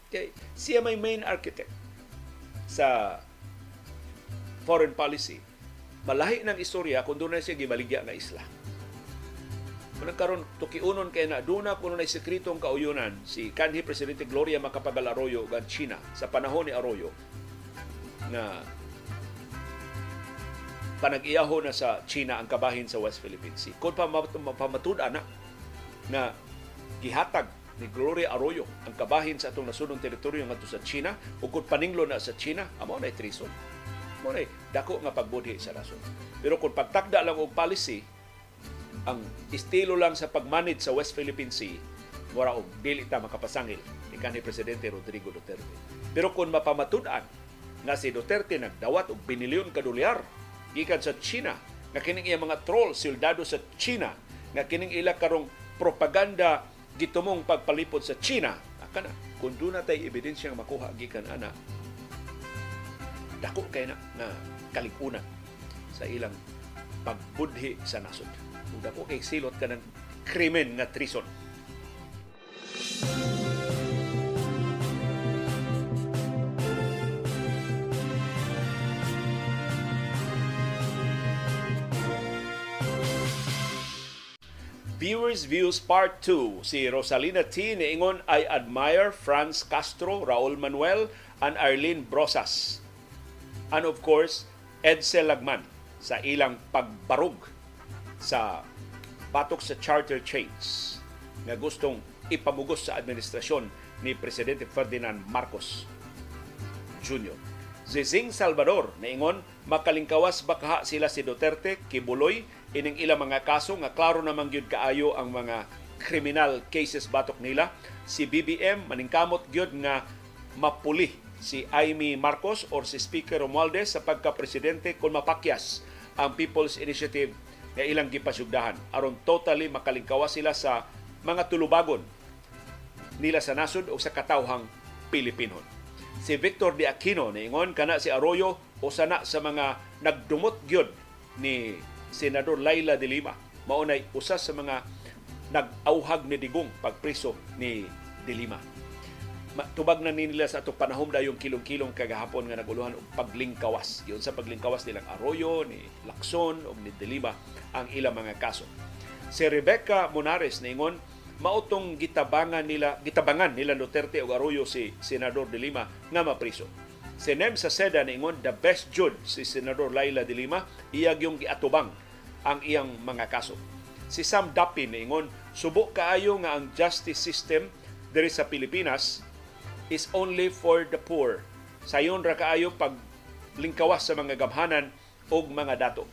Kay siya may main architect sa foreign policy. Malahi ng istorya kung doon na siya gibaligya nga isla. Kung karon tukiunon kay na doon na kuno na sekretong kauyunan si kanhi Presidente Gloria Macapagal Arroyo ug China sa panahon ni Arroyo na panag-iyaho na sa China ang kabahin sa West Philippine Sea. Kung pa mapamatud na na gihatag ni Gloria Arroyo ang kabahin sa atong nasunong teritoryo ngadto sa China ug kung paninglo na sa China amo na treason. Mo na dako nga pagbudhi sa nasun. Pero kung pagtakda lang og policy ang estilo lang sa pagmanage sa West Philippine Sea mura og dili ta makapasangil ni kanhi presidente Rodrigo Duterte. Pero kung mapamatud-an nga si Duterte nagdawat og binilyon ka dolyar gikan sa China nga kining iya mga troll soldado sa China nga kining ila karong propaganda gitumong pagpalipod sa China kana kung doon natay ebidensya nga makuha gikan ana dako kay na na kalikunan sa ilang pagbudhi sa nasod. Ug dako kay silot ka ng krimen nga treason. Viewers Views Part 2. Si Rosalina T. niingon I admire Franz Castro, Raul Manuel, and Arlene Brosas. And of course, Edsel Lagman sa ilang pagbarug sa batok sa charter chains nga gustong ipamugos sa administrasyon ni Presidente Ferdinand Marcos Jr. Zizing Salvador naingon makalingkawas bakaha sila si Duterte kibuloy ining ilang mga kaso nga klaro naman gyud kaayo ang mga criminal cases batok nila si BBM maningkamot gyud nga mapuli si Amy Marcos or si Speaker Romualdez sa pagka-presidente kung mapakyas ang People's Initiative nga ilang gipasugdahan aron totally makalingkawas sila sa mga tulubagon nila sa nasod o sa katawhang Pilipinon. Si Victor De Aquino niingon kana si Arroyo o sana sa mga nagdumot gyud ni Senador Laila de Lima. Maunay usa sa mga nag-auhag ni Digong pagpriso ni de Lima. Tubag na nila sa atong panahom dayong kilong-kilong kagahapon nga naguluhan og paglingkawas. Yun sa paglingkawas nilang Arroyo, ni Lacson o ni de Lima ang ilang mga kaso. Si Rebecca Monares ningon mautong gitabangan nila gitabangan nila Duterte ug Arroyo si Senador de Lima nga mapriso. Si Nem sa Seda ningon the best judge si Senador Laila de Lima iyag yung giatubang ang iyang mga kaso. Si Sam Dapin ningon subok kaayo nga ang justice system diri sa Pilipinas is only for the poor. Sayon ra kaayo pag lingkawas sa mga gamhanan og mga dato.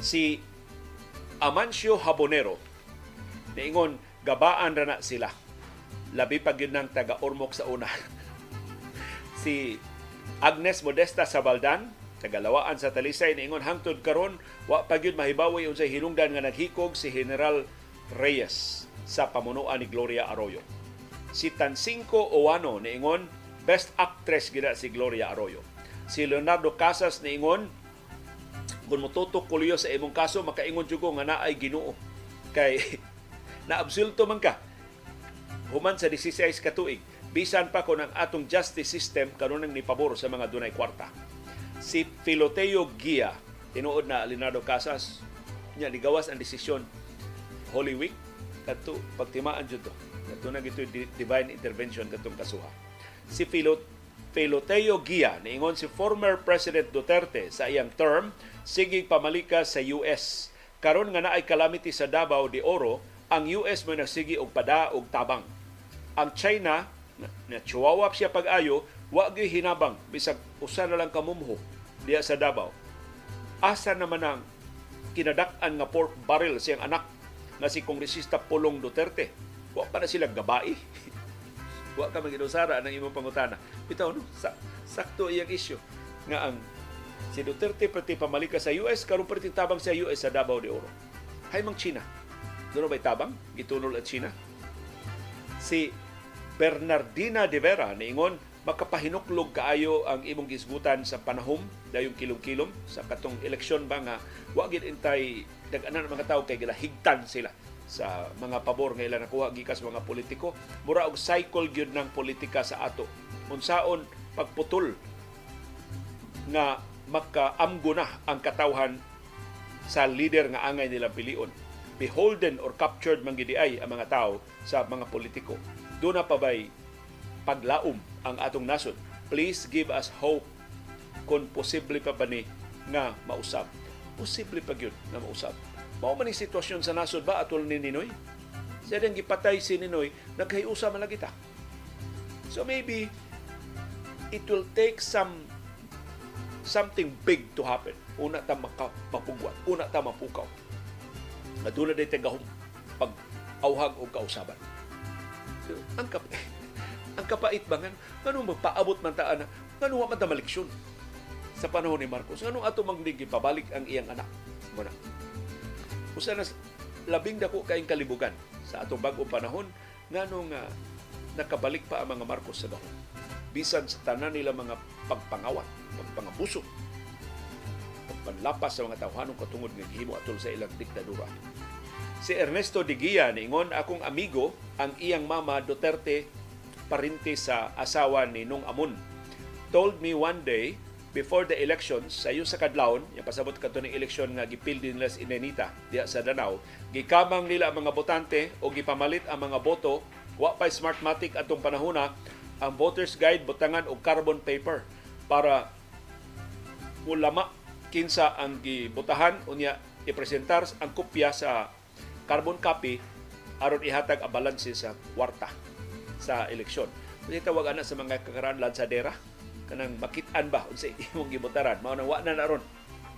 Si Amancio Habonero niingon gabaan ra na sila. Labi pa gyud ng taga Ormoc sa una. si Agnes Modesta Sabaldan tagalawaan sa Talisay niingon hangtod karon wa pa gyud mahibawi unsay hinungdan nga naghikog si General Reyes sa pamunuan ni Gloria Arroyo. Si Tansinko Owano niingon best actress gida si Gloria Arroyo. Si Leonardo Casas niingon kung mututok kuliyo sa imong kaso makaingon jud ko nga naay Ginoo kay naabsulto man ka human sa 16 ka tuig bisan pa kon ang atong justice system kanunang ni pabor sa mga dunay kwarta si Filoteo Gia tinuod na Leonardo Casas. Niya nigawas ang desisyon. Holy Week kadto pagtimaan jud to. Kadto na gito divine intervention katong kasuha. Si Filot Filoteo Gia niingon si former President Duterte sa iyang term sige pamalika sa US karon nga naay calamity sa Davao de Oro ang US mo nagsigi og pada og tabang. Ang China na, na chihuahua siya pag-ayo, wa gyud hinabang bisag usa na lang kamumho diya sa Davao. Asa naman ang kinadak-an nga pork barrel siyang anak nga si Kongresista Pulong Duterte. Wa pa na sila gabai. wa ka maginusara ng imong pangutana. Bitaw no, sa, sakto iyang issue nga ang si Duterte pati pamalika sa US karon pati tabang sa US sa Davao de Oro. Hay mang China. Doon ba tabang gitunol at China? Si Bernardina de Vera niingon makapahinuklog kaayo ang imong gisgutan sa panahom dayong kilom-kilom sa katong eleksyon ba nga wa gid intay daghanan mga tawo kay gilahigtan sila sa mga pabor nga ila nakuha gikas mga politiko. Mura og cycle gyud ng politika sa ato. Unsaon pagputol nga makaamgo na ang katawhan sa leader nga angay nilang pilion beholden or captured man gid ay ang mga tao sa mga politiko. Do na pa bay paglaom ang atong nasod. Please give us hope kung posible pa ba ni nga mausab. Posible pa gyud na mausab. Mao man sitwasyon sa nasod ba atol ni Ninoy? Sa ding gipatay si Ninoy, naghiusa man kita. So maybe it will take some something big to happen. Una ta mapugwat, una ta mapukaw. Aduna day tagahom pag auhag o kausaban. So, ang ang kapait ba nga, ngano magpaabot man taan, ngano wa man ta maliksyon sa panahon ni Marcos. Ngano ato magdigi pabalik ang iyang anak. Muna. Usa na labing dako kayong kalibugan sa atong bagong panahon ngano nga nakabalik pa ang mga Marcos sa dahon. Bisan sa tanan nila mga pagpangawat, pagpangabuso, pagpanlapas sa mga tawhanong katungod nga gihimo atol sa ilang diktadura. Si Ernesto Digia niingon akong amigo ang iyang mama Duterte parinti sa asawa ni Nung Amun. Told me one day, before the elections, sa iyo sa Kadlawon, yung pasabot ka to ng eleksyon nga gipildi nila sa Inenita, diya sa Danau, gikamang nila ang mga botante o gipamalit ang mga boto, wa pa smartmatic atong panahona, ang voter's guide butangan og carbon paper para ulama kinsa ang gibotahan unya ipresentar ang kopya sa carbon copy aron ihatag ang balanse sa kwarta sa eleksyon. Kung tawag ana sa mga kakaraan lansadera, kanang makitaan ba? Unsa imong gibutaran? Mao nang wa na naron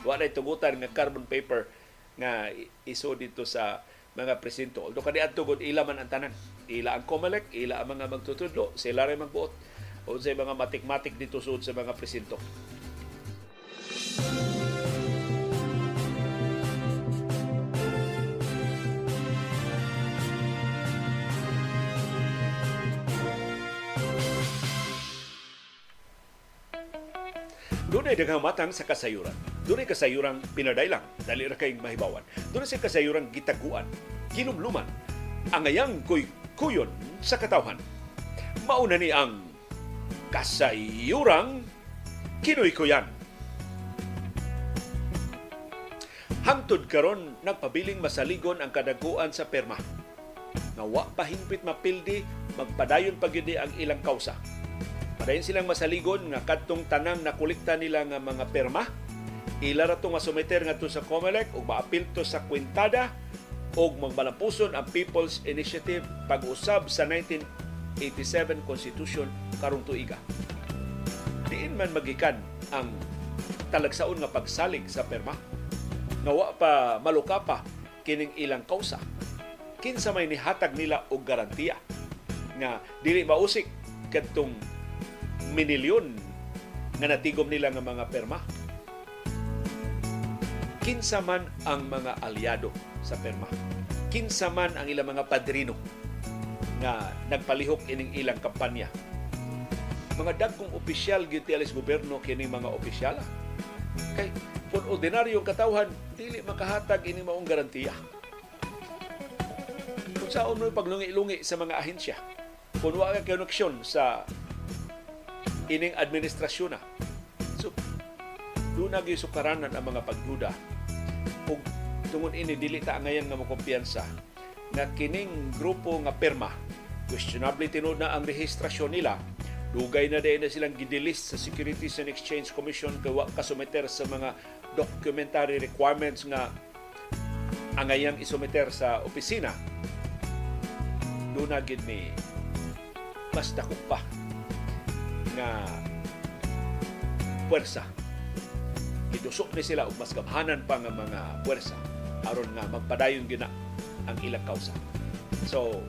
wa na tugutan nga carbon paper nga iso dito sa mga presinto. Although kadi adto gud ila man ang tanan. Ila ang COMELEC ila ang mga magtutudlo. Sila ray magbuot. Unsay mga matik-matik dito sud sa mga presinto Dunay daghang matang sa kasayuran. Dunay kasayuran pinadailang, dali ra kay mahibawan. Dunay sa kasayuran gitaguan, kinumluman, angayang kuy kuyon sa katawhan. Mauna ni ang kasayuran kinoy-kuyan. Hangtod karon nagpabiling masaligon ang kadaguan sa perma. Nga wa pa hingpit mapildi, magpadayon pa gyud ang ilang kausa Padayon silang masaligon nga kadtong tanang nakulikta nila nga mga perma. Ila ra nga sumeter nga sa COMELEC ug maapil to sa kwintada ug magbalampuson ang People's Initiative pag-usab sa 1987 Constitution karong tuiga. Diin man magikan ang talagsaon nga pagsalig sa perma. Nawa pa maluka pa kining ilang kausa. Kinsa may nihatag nila og garantiya nga dili mausik kadtong minilyon nga natigom nila nga mga perma. Kinsa man ang mga aliado sa perma. Kinsa man ang ilang mga padrino nga nagpalihok ining ilang kampanya. Mga dagkong opisyal gyud alis gobyerno kini mga opisyala. Kay kung ordinaryong katawhan dili makahatag ini maong garantiya. Kung saan mo paglungi-lungi sa mga ahensya, kung wala ka sa ining administrasyon na. So, doon naging sukaranan ang mga pagduda. Kung tungod ini, dili ta ngayon nga makumpiyansa na kining grupo nga perma, questionably tinod na ang rehistrasyon nila, dugay na din na silang gidilis sa Securities and Exchange Commission kawa kasumeter sa mga documentary requirements nga angayang isumeter sa opisina doon na gid ni mas dako pa nga puwersa. Idusok ni sila og mas gamhanan pa nga mga puwersa aron nga magpadayon gina ang ilang kausa. So,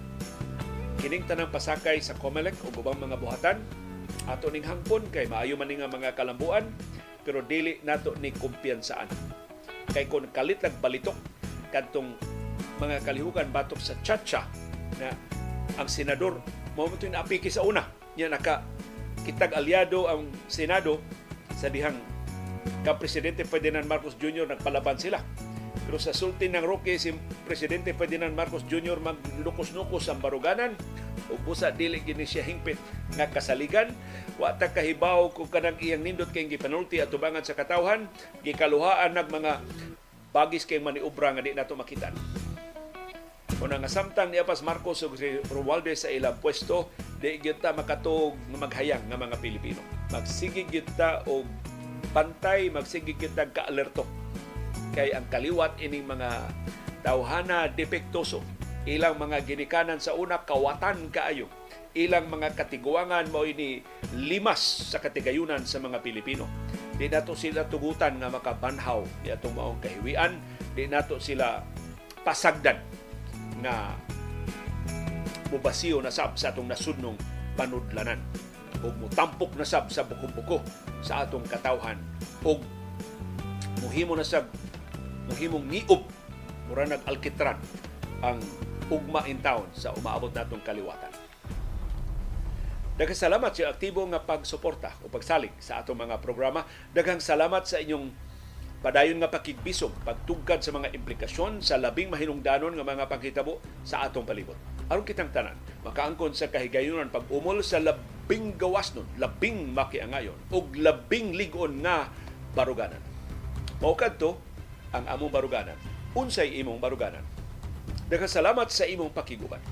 kining tanang pasakay sa COMELEC o ubang mga buhatan ato ning hangpon kay maayo man nga mga kalambuan pero dili nato ni kumpiyansaan. Kay kung kalit balitok kadtong mga kalihukan batok sa chacha na ang senador mo mo apiki sa una niya naka kitag aliado ang senado sa dihang ka presidente Ferdinand Marcos Jr. nagpalaban sila pero sa sulti ng Roque, si Presidente Ferdinand Marcos Jr. maglukos-nukos ang baruganan ug busa dili gini siya hingpit nga kasaligan wa ta kahibaw kung kanang iyang nindot kay gipanulti at tubangan sa katawhan gikaluhaan nag mga bagis kay maniobra nga di nato makitan Una nga samtang ni Apas Marcos ug si Romualdez sa ilang pwesto, di gyud ta makatuog nga maghayang nga mga Pilipino. Magsigig gyud ta og pantay, magsigig gyud ta ka-alerto. Kay ang kaliwat ining mga tawhana depektoso. Ilang mga ginikanan sa una kawatan kaayo. Ilang mga katiguangan mo ini limas sa katigayunan sa mga Pilipino. Di nato sila tugutan nga makabanhaw. Di atong maong kahiwian. Di nato sila pasagdan nga mubasiyo na sab sa atong nasudnong panudlanan o mutampok na sab sa buko-buko sa atong katawhan o muhimo na sab muhimong niob mura nag-alkitran ang ugma in town sa umaabot natong kaliwatan. Daghang salamat sa aktibo nga pagsuporta o pagsalig sa atong mga programa. Daghang salamat sa inyong padayon nga pakigbisog, pagtugkad sa mga implikasyon sa labing mahinungdanon nga mga panghitabo sa atong palibot. Aron kitang tanan, makaangkon sa kahigayunan pag-umol sa labing gawasnon, labing makiangayon, ug labing ligon nga baruganan. Mao kadto ang among baruganan. Unsay imong baruganan. Daghang salamat sa imong pakiguban.